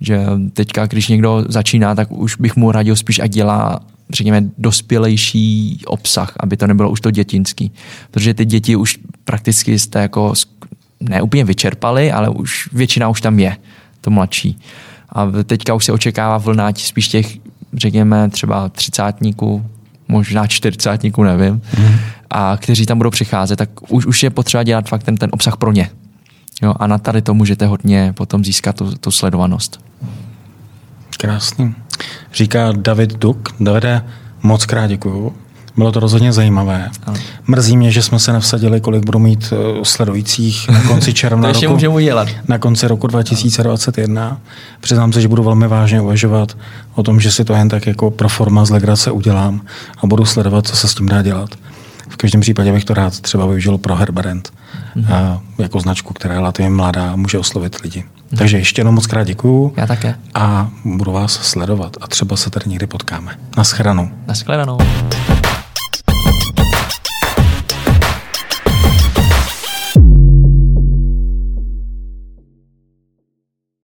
Že teďka, když někdo začíná, tak už bych mu radil spíš, ať dělá řekněme, dospělejší obsah, aby to nebylo už to dětinský. Protože ty děti už prakticky jste jako ne úplně vyčerpali, ale už většina už tam je, to mladší. A teďka už se očekává vlna spíš těch řekněme třeba třicátníků, možná čtyřicátníků, nevím, mm. a kteří tam budou přicházet, tak už, už je potřeba dělat fakt ten, ten obsah pro ně. Jo, a na tady to můžete hodně potom získat tu, tu sledovanost. Krásný. Říká David Duk. Davide, moc krát děkuju bylo to rozhodně zajímavé. Ano. Mrzí mě, že jsme se nevsadili, kolik budu mít uh, sledujících na konci června to roku, udělat. na konci roku 2021. Přiznám se, že budu velmi vážně uvažovat o tom, že si to jen tak jako pro forma z legrace udělám a budu sledovat, co se s tím dá dělat. V každém případě bych to rád třeba využil pro Herberent mm-hmm. a jako značku, která je relativně mladá a může oslovit lidi. Mm-hmm. Takže ještě jednou moc krát děkuju. Já také. A budu vás sledovat a třeba se tady někdy potkáme. Naschledanou. Naschledanou.